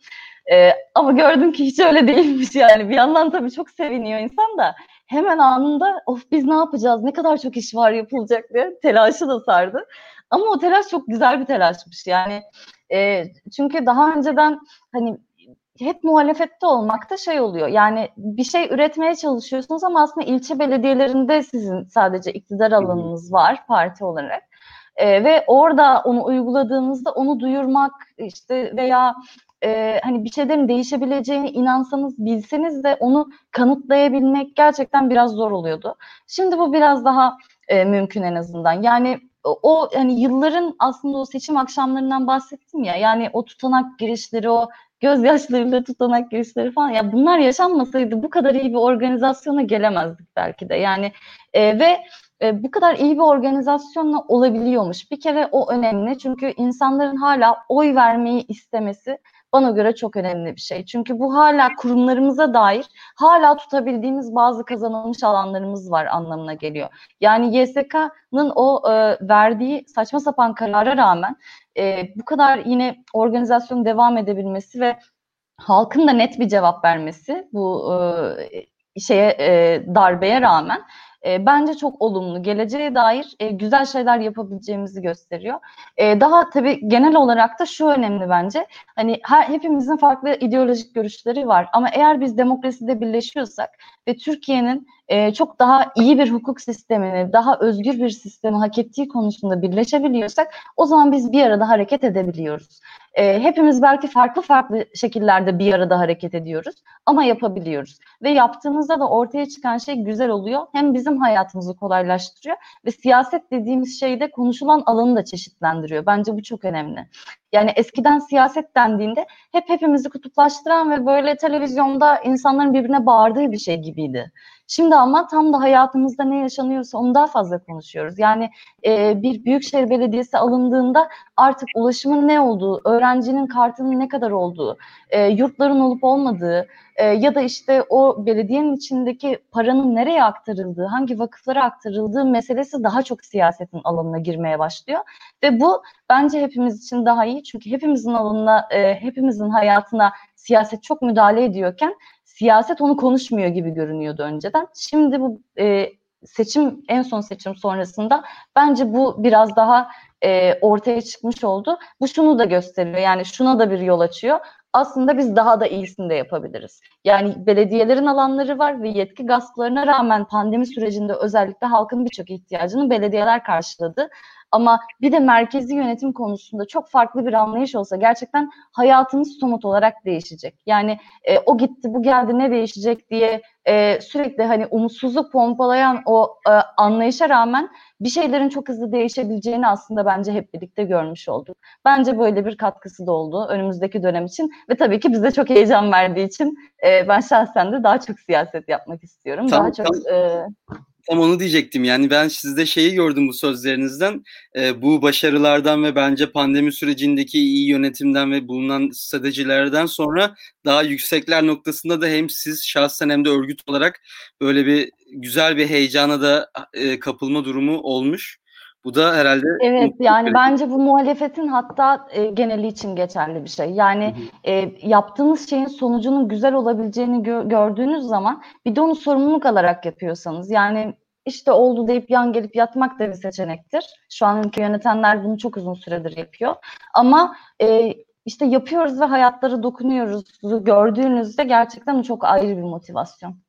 E, ama gördüm ki hiç öyle değilmiş yani bir yandan tabii çok seviniyor insan da hemen anında of biz ne yapacağız ne kadar çok iş var yapılacak diye telaşı da sardı. Ama o telaş çok güzel bir telaşmış yani e, çünkü daha önceden hani hep muhalefette olmak da şey oluyor. Yani bir şey üretmeye çalışıyorsunuz ama aslında ilçe belediyelerinde sizin sadece iktidar alanınız var parti olarak. E, ve orada onu uyguladığınızda onu duyurmak işte veya e, hani bir şeylerin değişebileceğini inansanız bilseniz de onu kanıtlayabilmek gerçekten biraz zor oluyordu. Şimdi bu biraz daha e, mümkün en azından. Yani o hani yılların aslında o seçim akşamlarından bahsettim ya. Yani o tutanak girişleri, o gözyaşlarıyla tutanak girişleri falan. Ya bunlar yaşanmasaydı bu kadar iyi bir organizasyona gelemezdik belki de. Yani e, ve e, bu kadar iyi bir organizasyonla olabiliyormuş. Bir kere o önemli çünkü insanların hala oy vermeyi istemesi bana göre çok önemli bir şey. Çünkü bu hala kurumlarımıza dair hala tutabildiğimiz bazı kazanılmış alanlarımız var anlamına geliyor. Yani YSK'nın o e, verdiği saçma sapan karara rağmen e, bu kadar yine organizasyonun devam edebilmesi ve halkın da net bir cevap vermesi bu e, şeye e, darbeye rağmen e, bence çok olumlu. Geleceğe dair e, güzel şeyler yapabileceğimizi gösteriyor. E, daha tabii genel olarak da şu önemli bence. Hani her, hepimizin farklı ideolojik görüşleri var ama eğer biz demokraside birleşiyorsak ve Türkiye'nin e, çok daha iyi bir hukuk sistemini, daha özgür bir sistemi hak ettiği konusunda birleşebiliyorsak o zaman biz bir arada hareket edebiliyoruz. E, hepimiz belki farklı farklı şekillerde bir arada hareket ediyoruz ama yapabiliyoruz. Ve yaptığımızda da ortaya çıkan şey güzel oluyor. Hem bizim hayatımızı kolaylaştırıyor ve siyaset dediğimiz şeyde konuşulan alanı da çeşitlendiriyor. Bence bu çok önemli. Yani eskiden siyaset dendiğinde hep hepimizi kutuplaştıran ve böyle televizyonda insanların birbirine bağırdığı bir şey gibiydi. Şimdi ama tam da hayatımızda ne yaşanıyorsa onu daha fazla konuşuyoruz. Yani e, bir büyükşehir belediyesi alındığında artık ulaşımın ne olduğu, öğrencinin kartının ne kadar olduğu, e, yurtların olup olmadığı e, ya da işte o belediyenin içindeki paranın nereye aktarıldığı, hangi vakıflara aktarıldığı meselesi daha çok siyasetin alanına girmeye başlıyor. Ve bu bence hepimiz için daha iyi çünkü hepimizin alanına, e, hepimizin hayatına siyaset çok müdahale ediyorken siyaset onu konuşmuyor gibi görünüyordu önceden. Şimdi bu e, seçim en son seçim sonrasında bence bu biraz daha e, ortaya çıkmış oldu. Bu şunu da gösteriyor yani şuna da bir yol açıyor. Aslında biz daha da iyisini de yapabiliriz. Yani belediyelerin alanları var ve yetki gasplarına rağmen pandemi sürecinde özellikle halkın birçok ihtiyacını belediyeler karşıladı. Ama bir de merkezi yönetim konusunda çok farklı bir anlayış olsa gerçekten hayatımız somut olarak değişecek. Yani e, o gitti bu geldi ne değişecek diye e, sürekli hani umutsuzluk pompalayan o e, anlayışa rağmen bir şeylerin çok hızlı değişebileceğini aslında bence hep birlikte görmüş olduk. Bence böyle bir katkısı da oldu önümüzdeki dönem için ve tabii ki bize çok heyecan verdiği için e, ben şahsen de daha çok siyaset yapmak istiyorum. Tam, daha çok tam, e, Tam onu diyecektim. Yani ben sizde şeyi gördüm bu sözlerinizden. E, bu başarılardan ve bence pandemi sürecindeki iyi yönetimden ve bulunan stratejilerden sonra daha yüksekler noktasında da hem siz şahsen hem de örgüt olarak böyle bir güzel bir heyecana da e, kapılma durumu olmuş. Bu da herhalde Evet yani bence bu muhalefetin hatta e, geneli için geçerli bir şey. Yani e, yaptığınız şeyin sonucunun güzel olabileceğini gö- gördüğünüz zaman bir de onu sorumluluk alarak yapıyorsanız yani işte oldu deyip yan gelip yatmak da bir seçenektir. Şu an ülke yönetenler bunu çok uzun süredir yapıyor. Ama e, işte yapıyoruz ve hayatlara dokunuyoruz gördüğünüzde gerçekten çok ayrı bir motivasyon.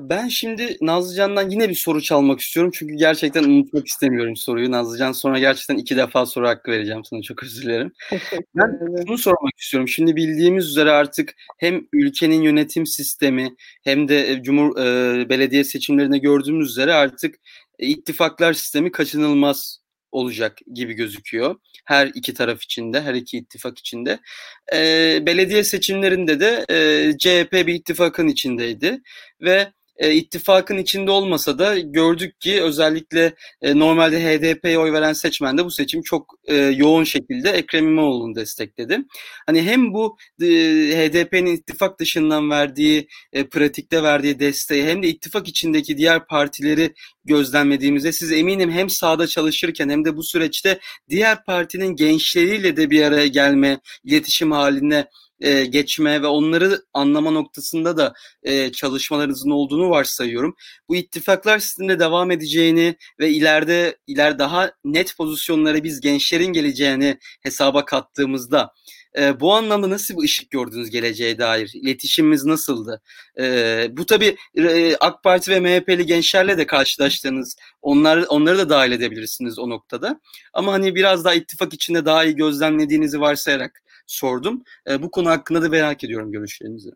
Ben şimdi Nazlıcan'dan yine bir soru çalmak istiyorum. Çünkü gerçekten unutmak istemiyorum soruyu. Nazlıcan sonra gerçekten iki defa soru hakkı vereceğim sana. Çok özür dilerim. Ben şunu sormak istiyorum. Şimdi bildiğimiz üzere artık hem ülkenin yönetim sistemi hem de Cumhur e, belediye seçimlerinde gördüğümüz üzere artık ittifaklar sistemi kaçınılmaz olacak gibi gözüküyor. Her iki taraf içinde, her iki ittifak içinde. E, belediye seçimlerinde de e, CHP bir ittifakın içindeydi ve e, ittifakın içinde olmasa da gördük ki özellikle e, normalde HDP'ye oy veren seçmen de bu seçim çok e, yoğun şekilde Ekrem İmamoğlu'nu destekledi. Hani hem bu e, HDP'nin ittifak dışından verdiği, e, pratikte verdiği desteği hem de ittifak içindeki diğer partileri gözlemlediğimizde siz eminim hem sahada çalışırken hem de bu süreçte diğer partinin gençleriyle de bir araya gelme, iletişim haline e, geçme ve onları anlama noktasında da e, çalışmalarınızın olduğunu varsayıyorum. Bu ittifaklar sisteminde devam edeceğini ve ileride iler daha net pozisyonlara biz gençlerin geleceğini hesaba kattığımızda e, bu anlamda nasıl bir ışık gördünüz geleceğe dair? İletişimimiz nasıldı? E, bu tabii e, AK Parti ve MHP'li gençlerle de karşılaştığınız, onlar, onları da dahil edebilirsiniz o noktada. Ama hani biraz daha ittifak içinde daha iyi gözlemlediğinizi varsayarak sordum. E, bu konu hakkında da merak ediyorum görüşlerinizi.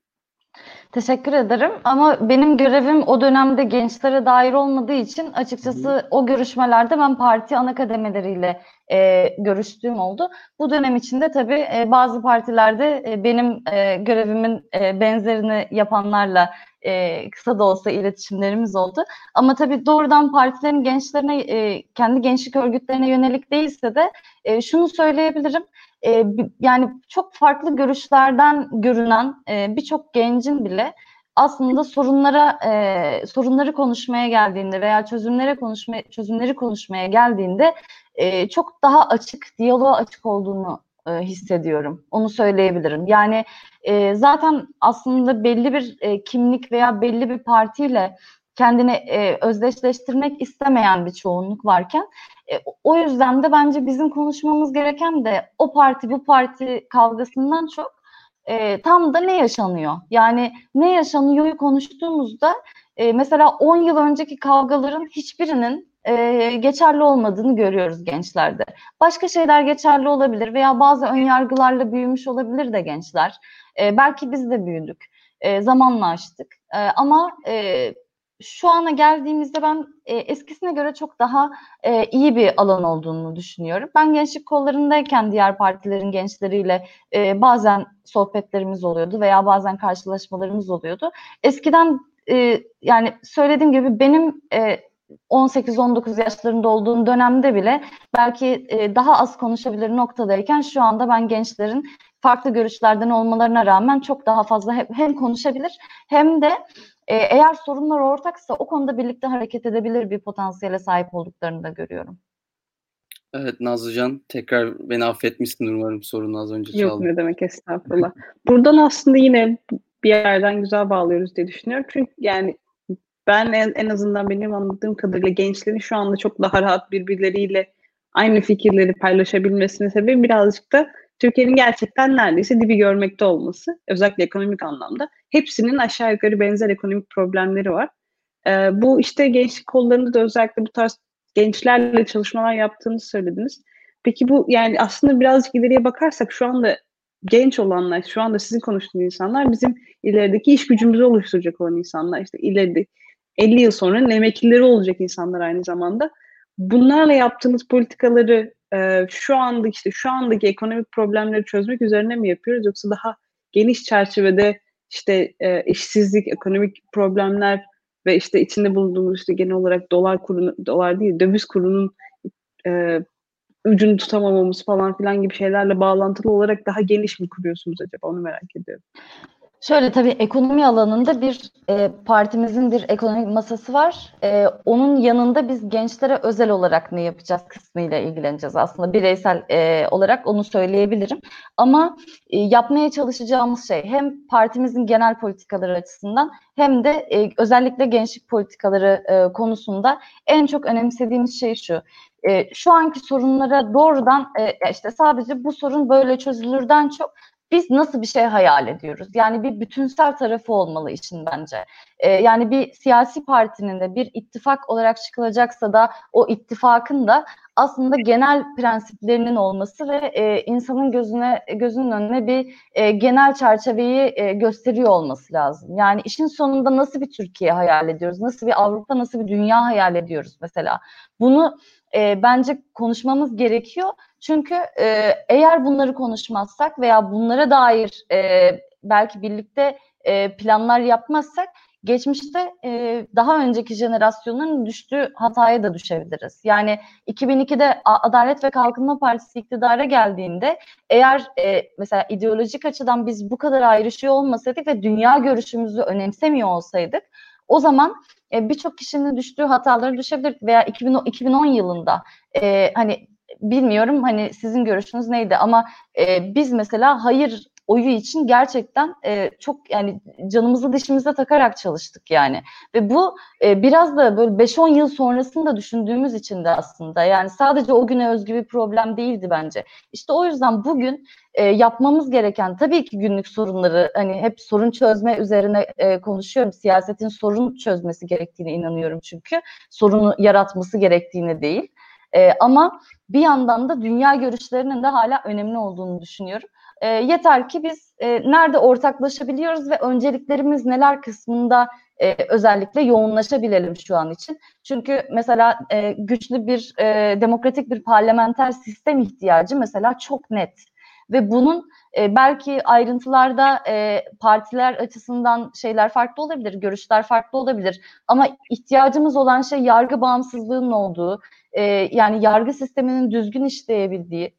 Teşekkür ederim ama benim görevim o dönemde gençlere dair olmadığı için açıkçası o görüşmelerde ben parti ana kademeleriyle e, görüştüğüm oldu. Bu dönem içinde tabii e, bazı partilerde e, benim e, görevimin e, benzerini yapanlarla e, kısa da olsa iletişimlerimiz oldu. Ama tabii doğrudan partilerin gençlerine, e, kendi gençlik örgütlerine yönelik değilse de e, şunu söyleyebilirim e, yani çok farklı görüşlerden görünen e, birçok gencin bile aslında sorunlara e, sorunları konuşmaya geldiğinde veya çözümlere konuşmaya çözümleri konuşmaya geldiğinde e, çok daha açık, diyaloğa açık olduğunu e, hissediyorum. Onu söyleyebilirim. Yani e, zaten aslında belli bir e, kimlik veya belli bir partiyle kendini e, özdeşleştirmek istemeyen bir çoğunluk varken e, o yüzden de bence bizim konuşmamız gereken de o parti bu parti kavgasından çok e, tam da ne yaşanıyor? Yani ne yaşanıyor'yu konuştuğumuzda e, mesela 10 yıl önceki kavgaların hiçbirinin e, geçerli olmadığını görüyoruz gençlerde. Başka şeyler geçerli olabilir veya bazı önyargılarla büyümüş olabilir de gençler. E, belki biz de büyüdük. E, zamanla açtık. E, ama e, şu ana geldiğimizde ben e, eskisine göre çok daha e, iyi bir alan olduğunu düşünüyorum. Ben gençlik kollarındayken diğer partilerin gençleriyle e, bazen sohbetlerimiz oluyordu veya bazen karşılaşmalarımız oluyordu. Eskiden e, yani söylediğim gibi benim e, 18-19 yaşlarında olduğum dönemde bile belki e, daha az konuşabilir noktadayken şu anda ben gençlerin farklı görüşlerden olmalarına rağmen çok daha fazla hem, hem konuşabilir hem de e, eğer sorunlar ortaksa o konuda birlikte hareket edebilir bir potansiyele sahip olduklarını da görüyorum. Evet Nazlıcan tekrar beni affetmişsin umarım sorunu az önce çaldım. Yok ne demek estağfurullah. Buradan aslında yine bir yerden güzel bağlıyoruz diye düşünüyorum. Çünkü yani ben en, en azından benim anladığım kadarıyla gençlerin şu anda çok daha rahat birbirleriyle aynı fikirleri paylaşabilmesinin sebebi birazcık da Türkiye'nin gerçekten neredeyse dibi görmekte olması, özellikle ekonomik anlamda. Hepsinin aşağı yukarı benzer ekonomik problemleri var. Ee, bu işte gençlik kollarında da özellikle bu tarz gençlerle çalışmalar yaptığını söylediniz. Peki bu yani aslında birazcık ileriye bakarsak şu anda genç olanlar, şu anda sizin konuştuğunuz insanlar bizim ilerideki iş gücümüzü oluşturacak olan insanlar. İşte ileride 50 yıl sonra emeklileri olacak insanlar aynı zamanda. Bunlarla yaptığınız politikaları e, şu anda işte şu andaki ekonomik problemleri çözmek üzerine mi yapıyoruz yoksa daha geniş çerçevede işte e, işsizlik, ekonomik problemler ve işte içinde bulunduğumuz işte genel olarak dolar kurunu, dolar değil döviz kurunun e, ucunu tutamamamız falan filan gibi şeylerle bağlantılı olarak daha geniş mi kuruyorsunuz acaba onu merak ediyorum. Şöyle tabii ekonomi alanında bir e, partimizin bir ekonomik masası var. E, onun yanında biz gençlere özel olarak ne yapacağız kısmıyla ilgileneceğiz. Aslında bireysel e, olarak onu söyleyebilirim. Ama e, yapmaya çalışacağımız şey hem partimizin genel politikaları açısından hem de e, özellikle gençlik politikaları e, konusunda en çok önemsediğimiz şey şu. E, şu anki sorunlara doğrudan e, işte sadece bu sorun böyle çözülürden çok biz nasıl bir şey hayal ediyoruz? Yani bir bütünsel tarafı olmalı işin bence. E, yani bir siyasi partinin de bir ittifak olarak çıkılacaksa da o ittifakın da aslında genel prensiplerinin olması ve e, insanın gözüne gözünün önüne bir e, genel çerçeveyi e, gösteriyor olması lazım. Yani işin sonunda nasıl bir Türkiye hayal ediyoruz? Nasıl bir Avrupa, nasıl bir dünya hayal ediyoruz mesela? Bunu e, bence konuşmamız gerekiyor. Çünkü e, eğer bunları konuşmazsak veya bunlara dair e, belki birlikte e, planlar yapmazsak geçmişte e, daha önceki jenerasyonların düştüğü hataya da düşebiliriz. Yani 2002'de Adalet ve Kalkınma Partisi iktidara geldiğinde eğer e, mesela ideolojik açıdan biz bu kadar ayrışıyor olmasaydık ve dünya görüşümüzü önemsemiyor olsaydık o zaman e, birçok kişinin düştüğü hataları düşebilirdik veya 2010, 2010 yılında e, hani bilmiyorum hani sizin görüşünüz neydi ama e, biz mesela hayır oyu için gerçekten e, çok yani canımızı dişimize takarak çalıştık yani. Ve bu e, biraz da böyle 5-10 yıl sonrasını da düşündüğümüz için de aslında yani sadece o güne özgü bir problem değildi bence. İşte o yüzden bugün e, yapmamız gereken tabii ki günlük sorunları hani hep sorun çözme üzerine e, konuşuyorum. Siyasetin sorun çözmesi gerektiğine inanıyorum çünkü sorunu yaratması gerektiğine değil. E, ama bir yandan da dünya görüşlerinin de hala önemli olduğunu düşünüyorum. E, yeter ki biz e, nerede ortaklaşabiliyoruz ve önceliklerimiz neler kısmında e, özellikle yoğunlaşabilelim şu an için. Çünkü mesela e, güçlü bir e, demokratik bir parlamenter sistem ihtiyacı mesela çok net ve bunun e, belki ayrıntılarda e, partiler açısından şeyler farklı olabilir, görüşler farklı olabilir ama ihtiyacımız olan şey yargı bağımsızlığının olduğu, e, yani yargı sisteminin düzgün işleyebildiği,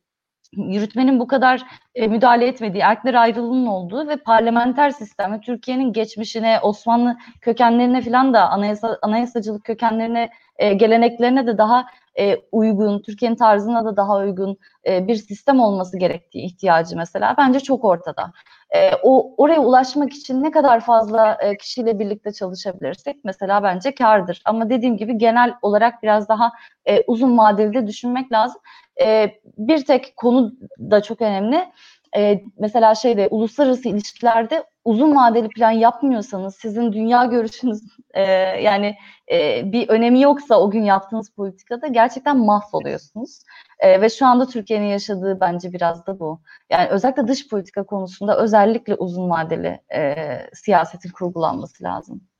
yürütmenin bu kadar e, müdahale etmediği, erkler ayrılığının olduğu ve parlamenter sistemi Türkiye'nin geçmişine, Osmanlı kökenlerine falan da anayasa, anayasacılık kökenlerine, e, geleneklerine de daha e, uygun, Türkiye'nin tarzına da daha uygun e, bir sistem olması gerektiği ihtiyacı mesela bence çok ortada. E, o oraya ulaşmak için ne kadar fazla e, kişiyle birlikte çalışabilirsek mesela bence kardır. Ama dediğim gibi genel olarak biraz daha e, uzun vadeli de düşünmek lazım. E, bir tek konu da çok önemli. E, mesela şeyde uluslararası ilişkilerde uzun vadeli plan yapmıyorsanız sizin dünya görüşünüz e, yani e, bir önemi yoksa o gün yaptığınız politikada gerçekten mahvoluyorsunuz. E, ve şu anda Türkiye'nin yaşadığı bence biraz da bu. Yani özellikle dış politika konusunda özellikle uzun vadeli e, siyasetin kurgulanması lazım.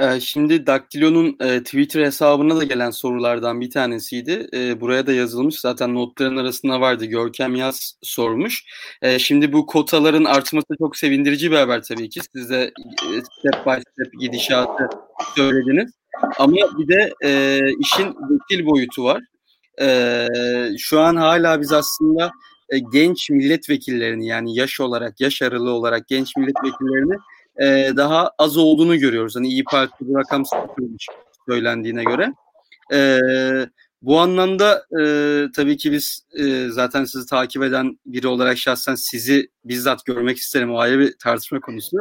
Ee, şimdi Daktilo'nun e, Twitter hesabına da gelen sorulardan bir tanesiydi. E, buraya da yazılmış. Zaten notların arasında vardı. Görkem Yaz sormuş. E, şimdi bu kotaların artması çok sevindirici bir haber tabii ki. Siz de step by step gidişatı söylediniz. Ama bir de işin vekil boyutu var. Şu an hala biz aslında genç milletvekillerini yani yaş olarak, yaş aralığı olarak genç milletvekillerini e, daha az olduğunu görüyoruz. Hani İyi Parti bu rakam söylendiğine göre. E, bu anlamda e, tabii ki biz e, zaten sizi takip eden biri olarak şahsen sizi bizzat görmek isterim. O ayrı bir tartışma konusu.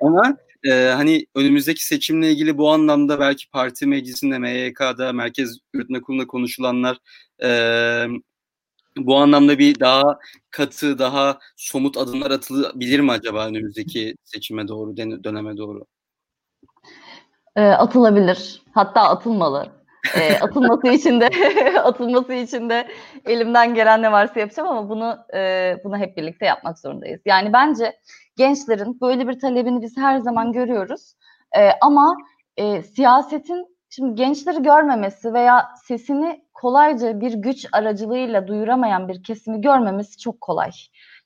Ama e, hani önümüzdeki seçimle ilgili bu anlamda belki parti meclisinde, MYK'da, Merkez Yürütme Kurulu'nda konuşulanlar e, bu anlamda bir daha katı, daha somut adımlar atılabilir mi acaba önümüzdeki seçime doğru, döneme doğru? E, atılabilir. Hatta atılmalı. E, atılması için de atılması için de elimden gelen ne varsa yapacağım ama bunu e, bunu hep birlikte yapmak zorundayız. Yani bence gençlerin böyle bir talebini biz her zaman görüyoruz. E, ama e, siyasetin Şimdi gençleri görmemesi veya sesini kolayca bir güç aracılığıyla duyuramayan bir kesimi görmemesi çok kolay.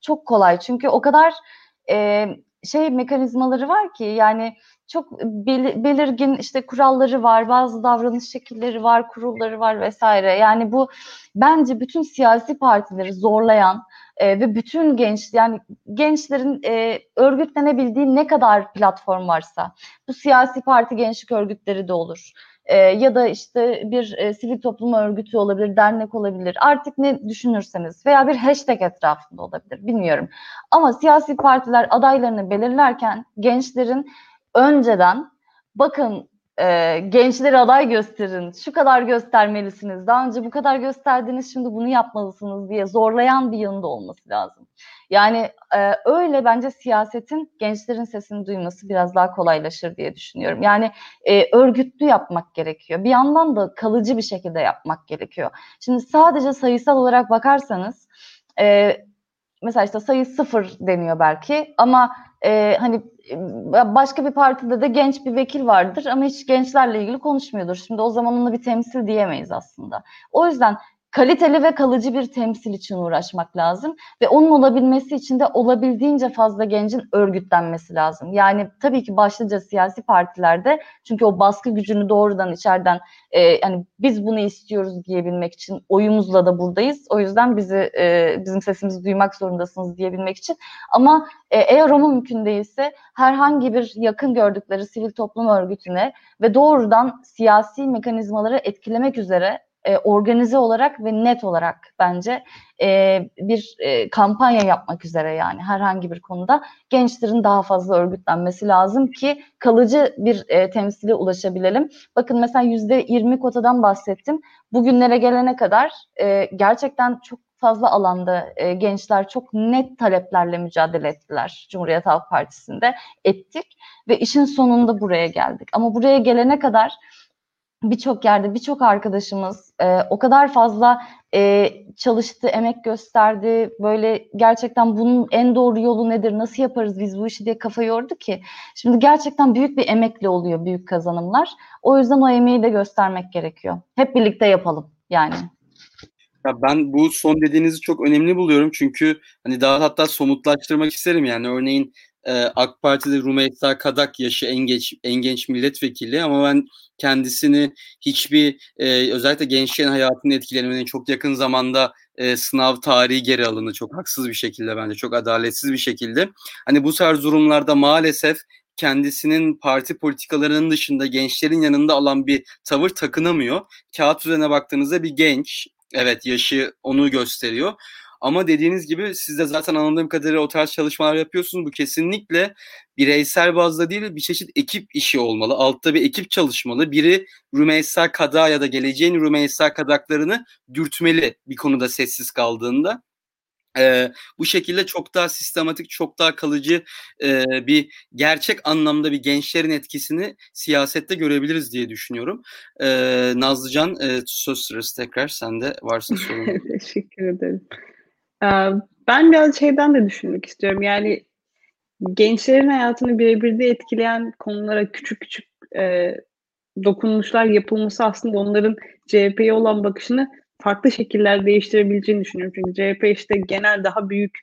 Çok kolay çünkü o kadar e, şey mekanizmaları var ki yani çok belirgin işte kuralları var, bazı davranış şekilleri var, kurulları var vesaire. Yani bu bence bütün siyasi partileri zorlayan e, ve bütün genç yani gençlerin e, örgütlenebildiği ne kadar platform varsa bu siyasi parti gençlik örgütleri de olur e, ya da işte bir e, sivil toplum örgütü olabilir, dernek olabilir. Artık ne düşünürseniz veya bir hashtag etrafında olabilir bilmiyorum. Ama siyasi partiler adaylarını belirlerken gençlerin önceden bakın e, gençleri aday gösterin, şu kadar göstermelisiniz, daha önce bu kadar gösterdiniz, şimdi bunu yapmalısınız diye zorlayan bir yanında olması lazım. Yani e, öyle bence siyasetin gençlerin sesini duyması biraz daha kolaylaşır diye düşünüyorum. Yani e, örgütlü yapmak gerekiyor. Bir yandan da kalıcı bir şekilde yapmak gerekiyor. Şimdi sadece sayısal olarak bakarsanız e, mesela işte sayı sıfır deniyor belki ama e, hani başka bir partide de genç bir vekil vardır ama hiç gençlerle ilgili konuşmuyordur. Şimdi o zaman ona bir temsil diyemeyiz aslında. O yüzden kaliteli ve kalıcı bir temsil için uğraşmak lazım ve onun olabilmesi için de olabildiğince fazla gencin örgütlenmesi lazım. Yani tabii ki başlıca siyasi partilerde çünkü o baskı gücünü doğrudan içeriden e, yani biz bunu istiyoruz diyebilmek için oyumuzla da buradayız. O yüzden bizi e, bizim sesimizi duymak zorundasınız diyebilmek için. Ama e, eğer o mümkün değilse herhangi bir yakın gördükleri sivil toplum örgütüne ve doğrudan siyasi mekanizmaları etkilemek üzere e, organize olarak ve net olarak bence e, bir e, kampanya yapmak üzere yani herhangi bir konuda gençlerin daha fazla örgütlenmesi lazım ki kalıcı bir e, temsile ulaşabilelim. Bakın mesela yüzde yirmi kotadan bahsettim. Bugünlere gelene kadar e, gerçekten çok fazla alanda e, gençler çok net taleplerle mücadele ettiler Cumhuriyet Halk Partisi'nde ettik ve işin sonunda buraya geldik. Ama buraya gelene kadar birçok yerde birçok arkadaşımız e, o kadar fazla e, çalıştı, emek gösterdi. Böyle gerçekten bunun en doğru yolu nedir, nasıl yaparız biz bu işi diye kafa yordu ki. Şimdi gerçekten büyük bir emekle oluyor büyük kazanımlar. O yüzden o emeği de göstermek gerekiyor. Hep birlikte yapalım yani. Ya ben bu son dediğinizi çok önemli buluyorum çünkü hani daha hatta somutlaştırmak isterim yani örneğin e, AK Parti'de Rumeysa Kadak yaşı en genç en genç milletvekili ama ben kendisini hiçbir e, özellikle gençlerin hayatını etkilemenin çok yakın zamanda e, sınav tarihi geri alındı çok haksız bir şekilde bence çok adaletsiz bir şekilde. Hani bu tarz durumlarda maalesef kendisinin parti politikalarının dışında gençlerin yanında alan bir tavır takınamıyor. Kağıt üzerine baktığınızda bir genç, evet yaşı onu gösteriyor. Ama dediğiniz gibi siz de zaten anladığım kadarıyla o tarz çalışmalar yapıyorsunuz. Bu kesinlikle bireysel bazda değil bir çeşit ekip işi olmalı. Altta bir ekip çalışmalı. Biri Rümeysa Kada ya da geleceğin Rümeysa Kadaklarını dürtmeli bir konuda sessiz kaldığında. Ee, bu şekilde çok daha sistematik, çok daha kalıcı e, bir gerçek anlamda bir gençlerin etkisini siyasette görebiliriz diye düşünüyorum. Ee, Nazlıcan e, söz sırası tekrar sende varsa sorun. Teşekkür ederim. Ben biraz şeyden de düşünmek istiyorum. Yani gençlerin hayatını birebir de etkileyen konulara küçük küçük e, dokunuşlar yapılması aslında onların CHP'ye olan bakışını farklı şekiller değiştirebileceğini düşünüyorum. Çünkü CHP işte genel daha büyük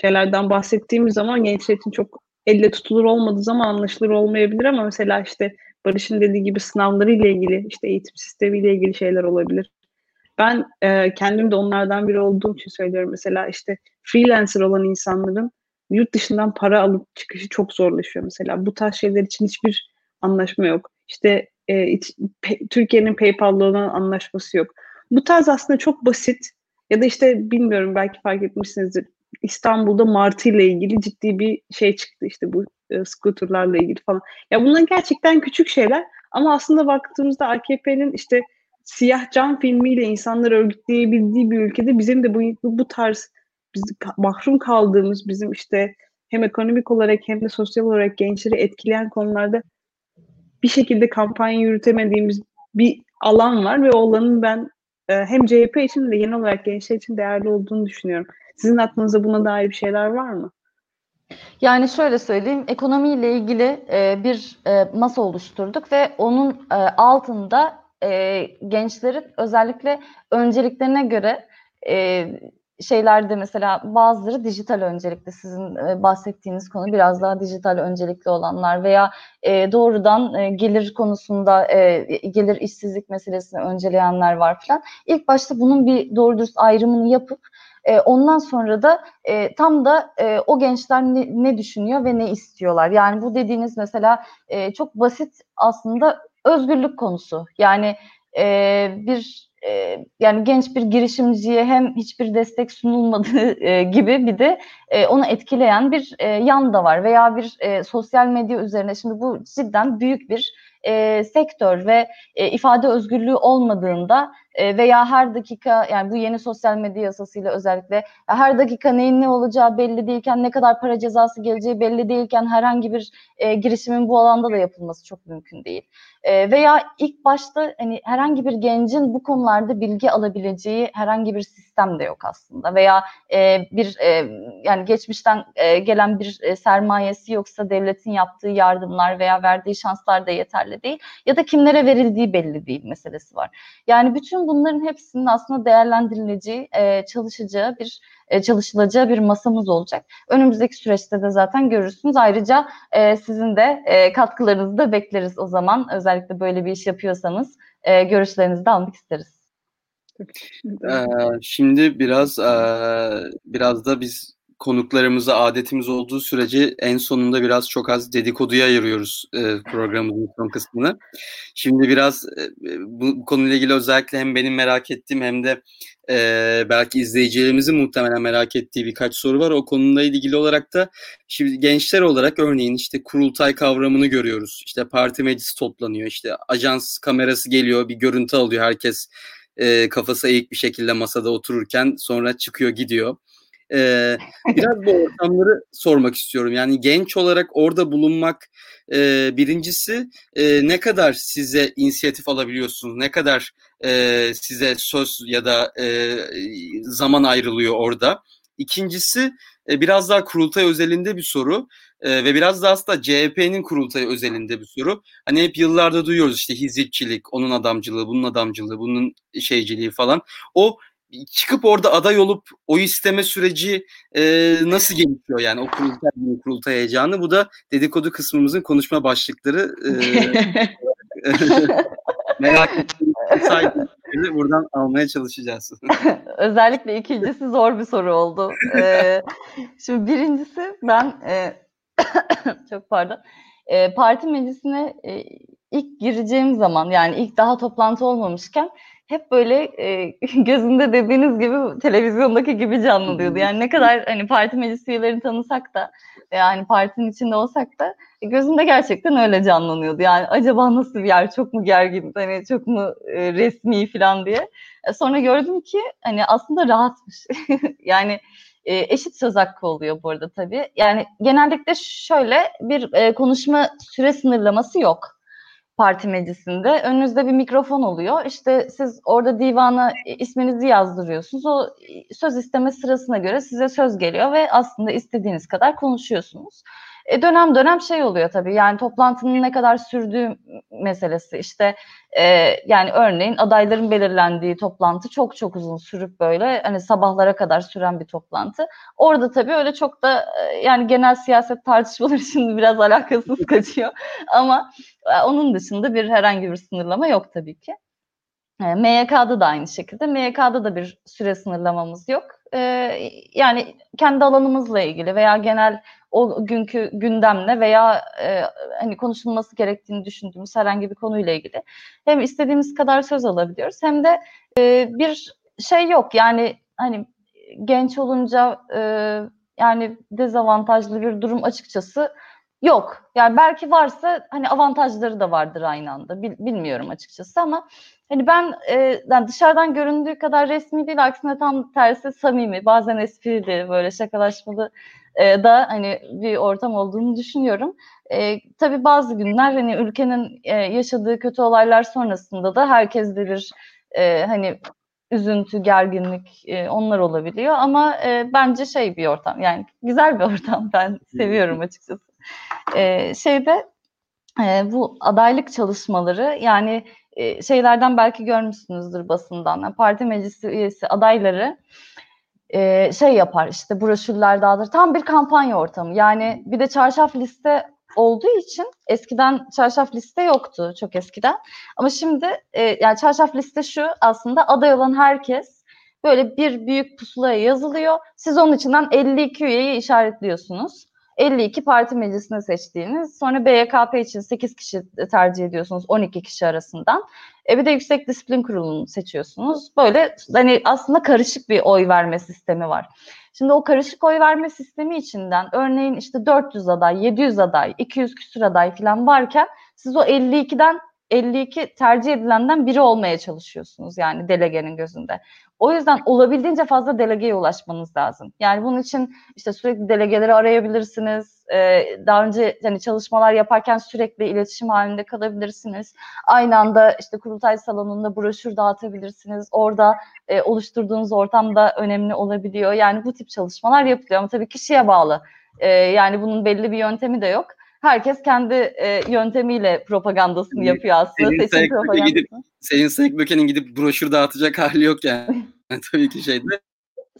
şeylerden bahsettiğimiz zaman gençler için çok elle tutulur olmadığı zaman anlaşılır olmayabilir ama mesela işte Barış'ın dediği gibi sınavları ile ilgili işte eğitim sistemiyle ilgili şeyler olabilir. Ben e, kendim de onlardan biri olduğum için söylüyorum. Mesela işte freelancer olan insanların yurt dışından para alıp çıkışı çok zorlaşıyor mesela. Bu tarz şeyler için hiçbir anlaşma yok. İşte e, Türkiye'nin PayPal'la olan anlaşması yok. Bu tarz aslında çok basit ya da işte bilmiyorum belki fark etmişsinizdir. İstanbul'da Martı ile ilgili ciddi bir şey çıktı işte bu e, scooterlarla ilgili falan. Ya bunlar gerçekten küçük şeyler ama aslında baktığımızda AKP'nin işte siyah cam filmiyle insanları örgütleyebildiği bir ülkede bizim de bu, bu tarz biz mahrum kaldığımız bizim işte hem ekonomik olarak hem de sosyal olarak gençleri etkileyen konularda bir şekilde kampanya yürütemediğimiz bir alan var ve o alanın ben e, hem CHP için de genel olarak gençler için değerli olduğunu düşünüyorum. Sizin aklınızda buna dair bir şeyler var mı? Yani şöyle söyleyeyim, ekonomiyle ilgili e, bir e, masa oluşturduk ve onun altında e, gençlerin özellikle önceliklerine göre e, şeylerde mesela bazıları dijital öncelikli sizin e, bahsettiğiniz konu biraz daha dijital öncelikli olanlar veya e, doğrudan e, gelir konusunda gelir işsizlik meselesini önceleyenler var falan. İlk başta bunun bir doğru dürüst ayrımını yapıp ondan sonra da e, tam da e, o gençler ne, ne düşünüyor ve ne istiyorlar. Yani bu dediğiniz mesela e, çok basit aslında özgürlük konusu. Yani e, bir e, yani genç bir girişimciye hem hiçbir destek sunulmadığı e, gibi bir de e, onu etkileyen bir e, yan da var veya bir e, sosyal medya üzerine şimdi bu cidden büyük bir e, sektör ve e, ifade özgürlüğü olmadığında e, veya her dakika yani bu yeni sosyal medya yasasıyla özellikle her dakika neyin ne olacağı belli değilken ne kadar para cezası geleceği belli değilken herhangi bir e, girişimin bu alanda da yapılması çok mümkün değil. E, veya ilk başta hani herhangi bir gencin bu konularda bilgi alabileceği herhangi bir sistem de yok aslında veya e, bir e, yani geçmişten e, gelen bir e, sermayesi yoksa devletin yaptığı yardımlar veya verdiği şanslar da yeterli değil ya da kimlere verildiği belli değil meselesi var. Yani bütün bunların hepsinin aslında değerlendirileceği, e, çalışacağı bir e, çalışılacağı bir masamız olacak. Önümüzdeki süreçte de zaten görürsünüz. Ayrıca e, sizin de e, katkılarınızı da bekleriz o zaman. Özellikle böyle bir iş yapıyorsanız e, görüşlerinizi de almak isteriz. Ee, şimdi biraz e, biraz da biz konuklarımıza adetimiz olduğu sürece en sonunda biraz çok az dedikoduya ayırıyoruz e, programımızın son kısmını. Şimdi biraz e, bu, bu konuyla ilgili özellikle hem benim merak ettiğim hem de e, belki izleyicilerimizin muhtemelen merak ettiği birkaç soru var. O konuyla ilgili olarak da şimdi gençler olarak örneğin işte kurultay kavramını görüyoruz. İşte parti meclisi toplanıyor. İşte ajans kamerası geliyor, bir görüntü alıyor herkes e, kafası eğik bir şekilde masada otururken sonra çıkıyor gidiyor. Ee, biraz bu ortamları sormak istiyorum. Yani genç olarak orada bulunmak e, birincisi e, ne kadar size inisiyatif alabiliyorsunuz? Ne kadar e, size söz ya da e, zaman ayrılıyor orada? İkincisi e, biraz daha kurultay özelinde bir soru e, ve biraz da aslında CHP'nin kurultayı özelinde bir soru. Hani hep yıllarda duyuyoruz işte hizipçilik, onun adamcılığı, bunun adamcılığı, bunun şeyciliği falan. O çıkıp orada aday olup o isteme süreci e, nasıl gelişiyor yani o kurultay, kurultay heyecanı. Bu da dedikodu kısmımızın konuşma başlıkları. E, merak ettiğiniz buradan almaya çalışacağız. Özellikle ikincisi zor bir soru oldu. Ee, şimdi birincisi ben e, çok pardon e, parti meclisine e, ilk gireceğim zaman yani ilk daha toplantı olmamışken hep böyle e, gözünde dediğiniz gibi televizyondaki gibi canlanıyordu. Yani ne kadar hani parti meclis üyelerini tanısak da yani partinin içinde olsak da e, gözümde gerçekten öyle canlanıyordu. Yani acaba nasıl bir yer, çok mu gergin, hani çok mu e, resmi falan diye. E, sonra gördüm ki hani aslında rahatmış. yani e, eşit söz hakkı oluyor bu arada tabii. Yani genellikle şöyle bir e, konuşma süre sınırlaması yok parti meclisinde. Önünüzde bir mikrofon oluyor. İşte siz orada divana isminizi yazdırıyorsunuz. O söz isteme sırasına göre size söz geliyor ve aslında istediğiniz kadar konuşuyorsunuz. E, dönem dönem şey oluyor tabii yani toplantının ne kadar sürdüğü meselesi işte e, yani örneğin adayların belirlendiği toplantı çok çok uzun sürüp böyle hani sabahlara kadar süren bir toplantı. Orada tabii öyle çok da e, yani genel siyaset tartışmaları şimdi biraz alakasız kaçıyor ama e, onun dışında bir herhangi bir sınırlama yok tabii ki. E, MYK'da da aynı şekilde. MYK'da da bir süre sınırlamamız yok. E, yani kendi alanımızla ilgili veya genel o günkü gündemle veya e, hani konuşulması gerektiğini düşündüğümüz herhangi bir konuyla ilgili hem istediğimiz kadar söz alabiliyoruz hem de e, bir şey yok yani hani genç olunca e, yani dezavantajlı bir durum açıkçası yok. Yani belki varsa hani avantajları da vardır aynı anda. Bil, bilmiyorum açıkçası ama hani ben e, yani dışarıdan göründüğü kadar resmi değil aksine tam tersi samimi bazen esprili böyle şakalaşmalı e, da hani bir ortam olduğunu düşünüyorum. E, tabii bazı günler hani ülkenin e, yaşadığı kötü olaylar sonrasında da herkeste bir e, hani üzüntü, gerginlik e, onlar olabiliyor ama e, bence şey bir ortam yani güzel bir ortam ben seviyorum açıkçası. E, şeyde e, bu adaylık çalışmaları yani e, şeylerden belki görmüşsünüzdür basından. Yani parti meclisi üyesi adayları e, şey yapar işte broşürler dağıtır. Tam bir kampanya ortamı. Yani bir de çarşaf liste olduğu için eskiden çarşaf liste yoktu çok eskiden. Ama şimdi e, yani çarşaf liste şu aslında aday olan herkes böyle bir büyük pusulaya yazılıyor. Siz onun içinden 52 üyeyi işaretliyorsunuz. 52 parti meclisine seçtiğiniz. Sonra BYKP için 8 kişi tercih ediyorsunuz 12 kişi arasından. E bir de Yüksek Disiplin Kurulu'nu seçiyorsunuz. Böyle hani aslında karışık bir oy verme sistemi var. Şimdi o karışık oy verme sistemi içinden örneğin işte 400 aday, 700 aday, 200 küsur aday falan varken siz o 52'den 52 tercih edilenden biri olmaya çalışıyorsunuz yani delegenin gözünde. O yüzden olabildiğince fazla delegeye ulaşmanız lazım. Yani bunun için işte sürekli delegeleri arayabilirsiniz. Ee, daha önce hani çalışmalar yaparken sürekli iletişim halinde kalabilirsiniz. Aynı anda işte kurultay salonunda broşür dağıtabilirsiniz. Orada e, oluşturduğunuz ortam da önemli olabiliyor. Yani bu tip çalışmalar yapılıyor ama tabii kişiye bağlı. Ee, yani bunun belli bir yöntemi de yok herkes kendi e, yöntemiyle propagandasını yapıyor aslında. Senin Seçim propagandasını. Gidip, Selin Sekböke'nin gidip broşür dağıtacak hali yok yani. yani tabii ki şeyde.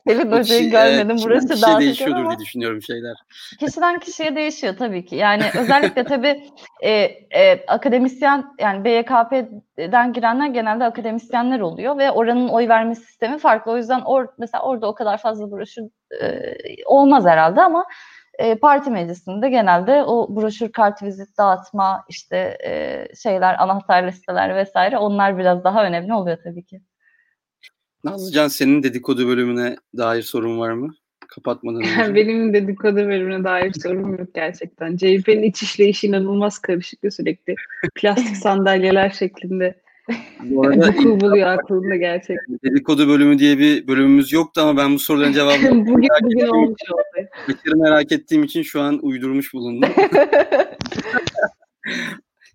Selin Hoca'yı görmedim. E, broşür dağıtacak değişiyordur ama. diye düşünüyorum şeyler. Kişiden kişiye değişiyor tabii ki. Yani özellikle tabii e, e, akademisyen yani BYKP'den girenler genelde akademisyenler oluyor ve oranın oy verme sistemi farklı. O yüzden or, mesela orada o kadar fazla broşür e, olmaz herhalde ama e, parti meclisinde genelde o broşür kart vizit dağıtma işte e, şeyler anahtar listeler vesaire onlar biraz daha önemli oluyor tabii ki. Nazlıcan senin dedikodu bölümüne dair sorun var mı? Kapatmadan önce. Benim dedikodu bölümüne dair sorum yok gerçekten. CHP'nin iç işleyişi inanılmaz karışık ve sürekli plastik sandalyeler şeklinde bu arada Vuku buluyor aklımda gerçekten. Dedikodu bölümü diye bir bölümümüz yoktu ama ben bu soruların cevabını bugün, bugün olmuş oldu. Bekir'i merak ettiğim için şu an uydurmuş bulundum.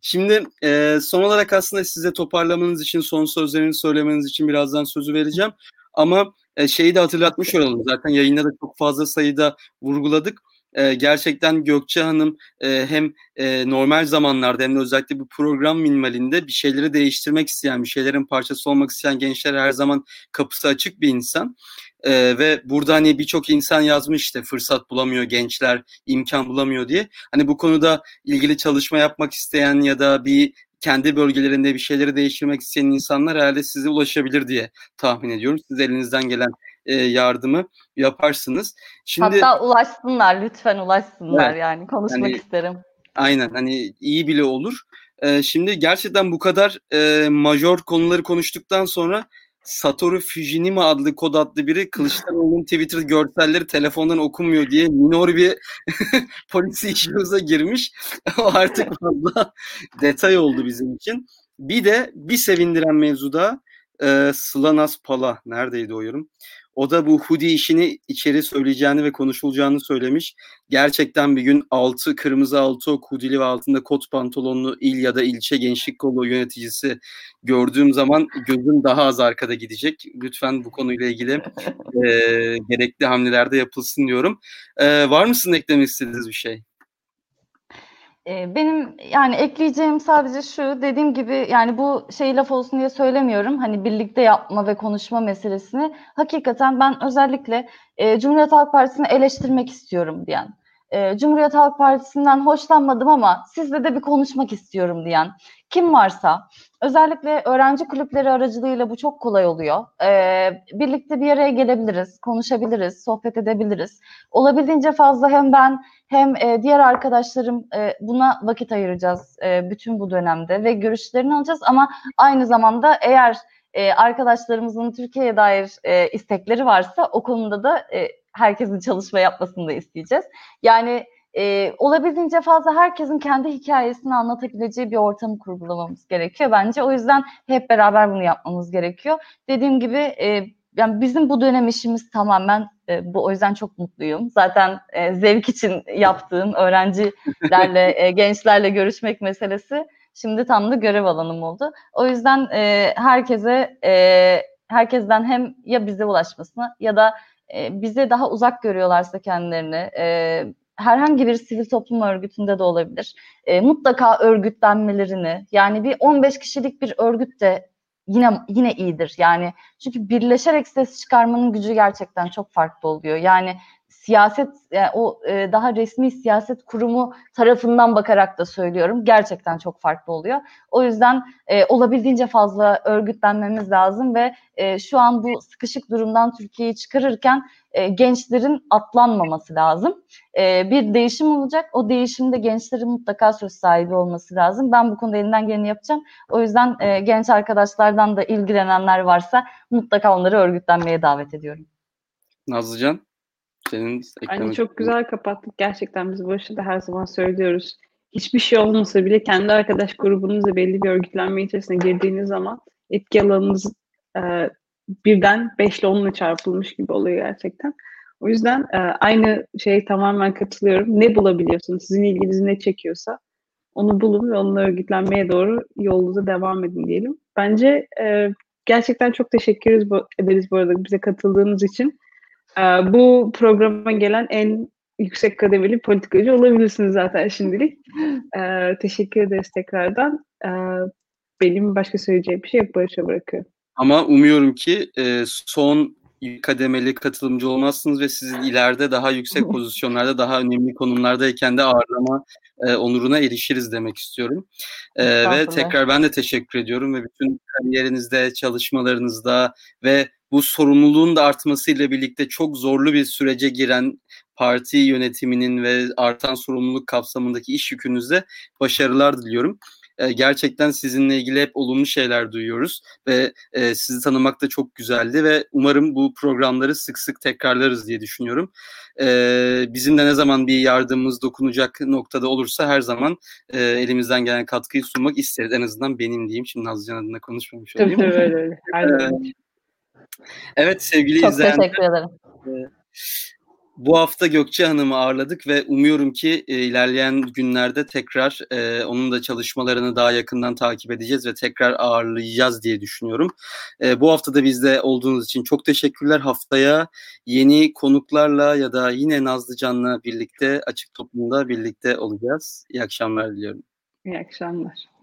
Şimdi e, son olarak aslında size toparlamanız için, son sözlerini söylemeniz için birazdan sözü vereceğim. Ama e, şeyi de hatırlatmış olalım. Zaten yayında da çok fazla sayıda vurguladık e, gerçekten Gökçe Hanım e, hem e, normal zamanlarda hem de özellikle bu program minimalinde bir şeyleri değiştirmek isteyen, bir şeylerin parçası olmak isteyen gençler her zaman kapısı açık bir insan. Ee, ve burada hani birçok insan yazmış işte fırsat bulamıyor gençler, imkan bulamıyor diye. Hani bu konuda ilgili çalışma yapmak isteyen ya da bir kendi bölgelerinde bir şeyleri değiştirmek isteyen insanlar herhalde size ulaşabilir diye tahmin ediyorum. Siz elinizden gelen e, yardımı yaparsınız. Şimdi Hatta ulaşsınlar lütfen ulaşsınlar evet, yani konuşmak hani, isterim. Aynen hani iyi bile olur. E, şimdi gerçekten bu kadar e, majör konuları konuştuktan sonra Satoru Fujinima adlı kod adlı biri Kılıçdaroğlu'nun Twitter görselleri telefondan okunmuyor diye minor bir polisi işimize girmiş. o artık fazla detay oldu bizim için. Bir de bir sevindiren mevzuda e, Slanas Pala neredeydi o yorum? O da bu hoodie işini içeri söyleyeceğini ve konuşulacağını söylemiş. Gerçekten bir gün altı kırmızı altı ok hoodie'li ve altında kot pantolonlu il ya da ilçe gençlik kolu yöneticisi gördüğüm zaman gözüm daha az arkada gidecek. Lütfen bu konuyla ilgili e, gerekli hamlelerde yapılsın diyorum. E, var mısın eklemek istediğiniz bir şey? Ee, benim yani ekleyeceğim sadece şu dediğim gibi yani bu şey laf olsun diye söylemiyorum. Hani birlikte yapma ve konuşma meselesini hakikaten ben özellikle e, Cumhuriyet Halk Partisi'ni eleştirmek istiyorum diyen, e, Cumhuriyet Halk Partisi'nden hoşlanmadım ama sizle de bir konuşmak istiyorum diyen kim varsa özellikle öğrenci kulüpleri aracılığıyla bu çok kolay oluyor. Ee, birlikte bir araya gelebiliriz, konuşabiliriz, sohbet edebiliriz. Olabildiğince fazla hem ben hem e, diğer arkadaşlarım e, buna vakit ayıracağız e, bütün bu dönemde ve görüşlerini alacağız ama aynı zamanda eğer e, arkadaşlarımızın Türkiye'ye dair e, istekleri varsa o konuda da e, herkesin çalışma yapmasını da isteyeceğiz. Yani e, olabildiğince fazla herkesin kendi hikayesini anlatabileceği bir ortamı kurgulamamız gerekiyor bence. O yüzden hep beraber bunu yapmamız gerekiyor. Dediğim gibi e, yani bizim bu dönem işimiz tamamen e, bu o yüzden çok mutluyum. Zaten e, zevk için yaptığım öğrencilerle, e, gençlerle görüşmek meselesi şimdi tam da görev alanım oldu. O yüzden e, herkese e, herkesten hem ya bize ulaşmasını ya da e, bize daha uzak görüyorlarsa kendilerini e, herhangi bir sivil toplum örgütünde de olabilir. E, mutlaka örgütlenmelerini yani bir 15 kişilik bir örgüt de yine yine iyidir. Yani çünkü birleşerek ses çıkarmanın gücü gerçekten çok farklı oluyor. Yani siyaset yani o e, daha resmi siyaset kurumu tarafından bakarak da söylüyorum. Gerçekten çok farklı oluyor. O yüzden e, olabildiğince fazla örgütlenmemiz lazım ve e, şu an bu sıkışık durumdan Türkiye'yi çıkarırken e, gençlerin atlanmaması lazım. E, bir değişim olacak. O değişimde gençlerin mutlaka söz sahibi olması lazım. Ben bu konuda elinden geleni yapacağım. O yüzden e, genç arkadaşlardan da ilgilenenler varsa mutlaka onları örgütlenmeye davet ediyorum. Nazlıcan? Senin Bence çok güzel kapattık. Gerçekten biz bu da her zaman söylüyoruz. hiçbir şey olmasa bile kendi arkadaş grubunuzla belli bir örgütlenme içerisine girdiğiniz zaman etki alanınız e, birden 5 ile 10 ile çarpılmış gibi oluyor gerçekten. O yüzden e, aynı şeye tamamen katılıyorum. Ne bulabiliyorsunuz? Sizin ilginizi ne çekiyorsa onu bulun ve onunla örgütlenmeye doğru yolunuza devam edin diyelim. Bence e, gerçekten çok teşekkür ederiz bu arada bize katıldığınız için. E, bu programa gelen en yüksek kademeli politikacı olabilirsiniz zaten şimdilik. E, teşekkür ederiz tekrardan. E, benim başka söyleyeceğim bir şey yok. Barış'a bırakıyorum. Ama umuyorum ki e, son kademeli katılımcı olmazsınız ve sizin ileride daha yüksek pozisyonlarda, daha önemli konumlardayken de ağırlama e, onuruna erişiriz demek istiyorum. E, ve tekrar ben de teşekkür ediyorum ve bütün kariyerinizde, çalışmalarınızda ve bu sorumluluğun da artmasıyla birlikte çok zorlu bir sürece giren parti yönetiminin ve artan sorumluluk kapsamındaki iş yükünüzde başarılar diliyorum. E, gerçekten sizinle ilgili hep olumlu şeyler duyuyoruz ve e, sizi tanımak da çok güzeldi ve umarım bu programları sık sık tekrarlarız diye düşünüyorum. E, bizim de ne zaman bir yardımımız dokunacak noktada olursa her zaman e, elimizden gelen katkıyı sunmak isteriz. En azından benim diyeyim. Şimdi Nazlıcan adına konuşmamış olayım. Tabii öyle öyle. evet sevgili çok izleyenler. Çok teşekkür ederim. Bu hafta Gökçe Hanım'ı ağırladık ve umuyorum ki e, ilerleyen günlerde tekrar e, onun da çalışmalarını daha yakından takip edeceğiz ve tekrar ağırlayacağız diye düşünüyorum. E, bu hafta da bizde olduğunuz için çok teşekkürler. Haftaya yeni konuklarla ya da yine Nazlı Can'la birlikte Açık Toplum'da birlikte olacağız. İyi akşamlar diliyorum. İyi akşamlar.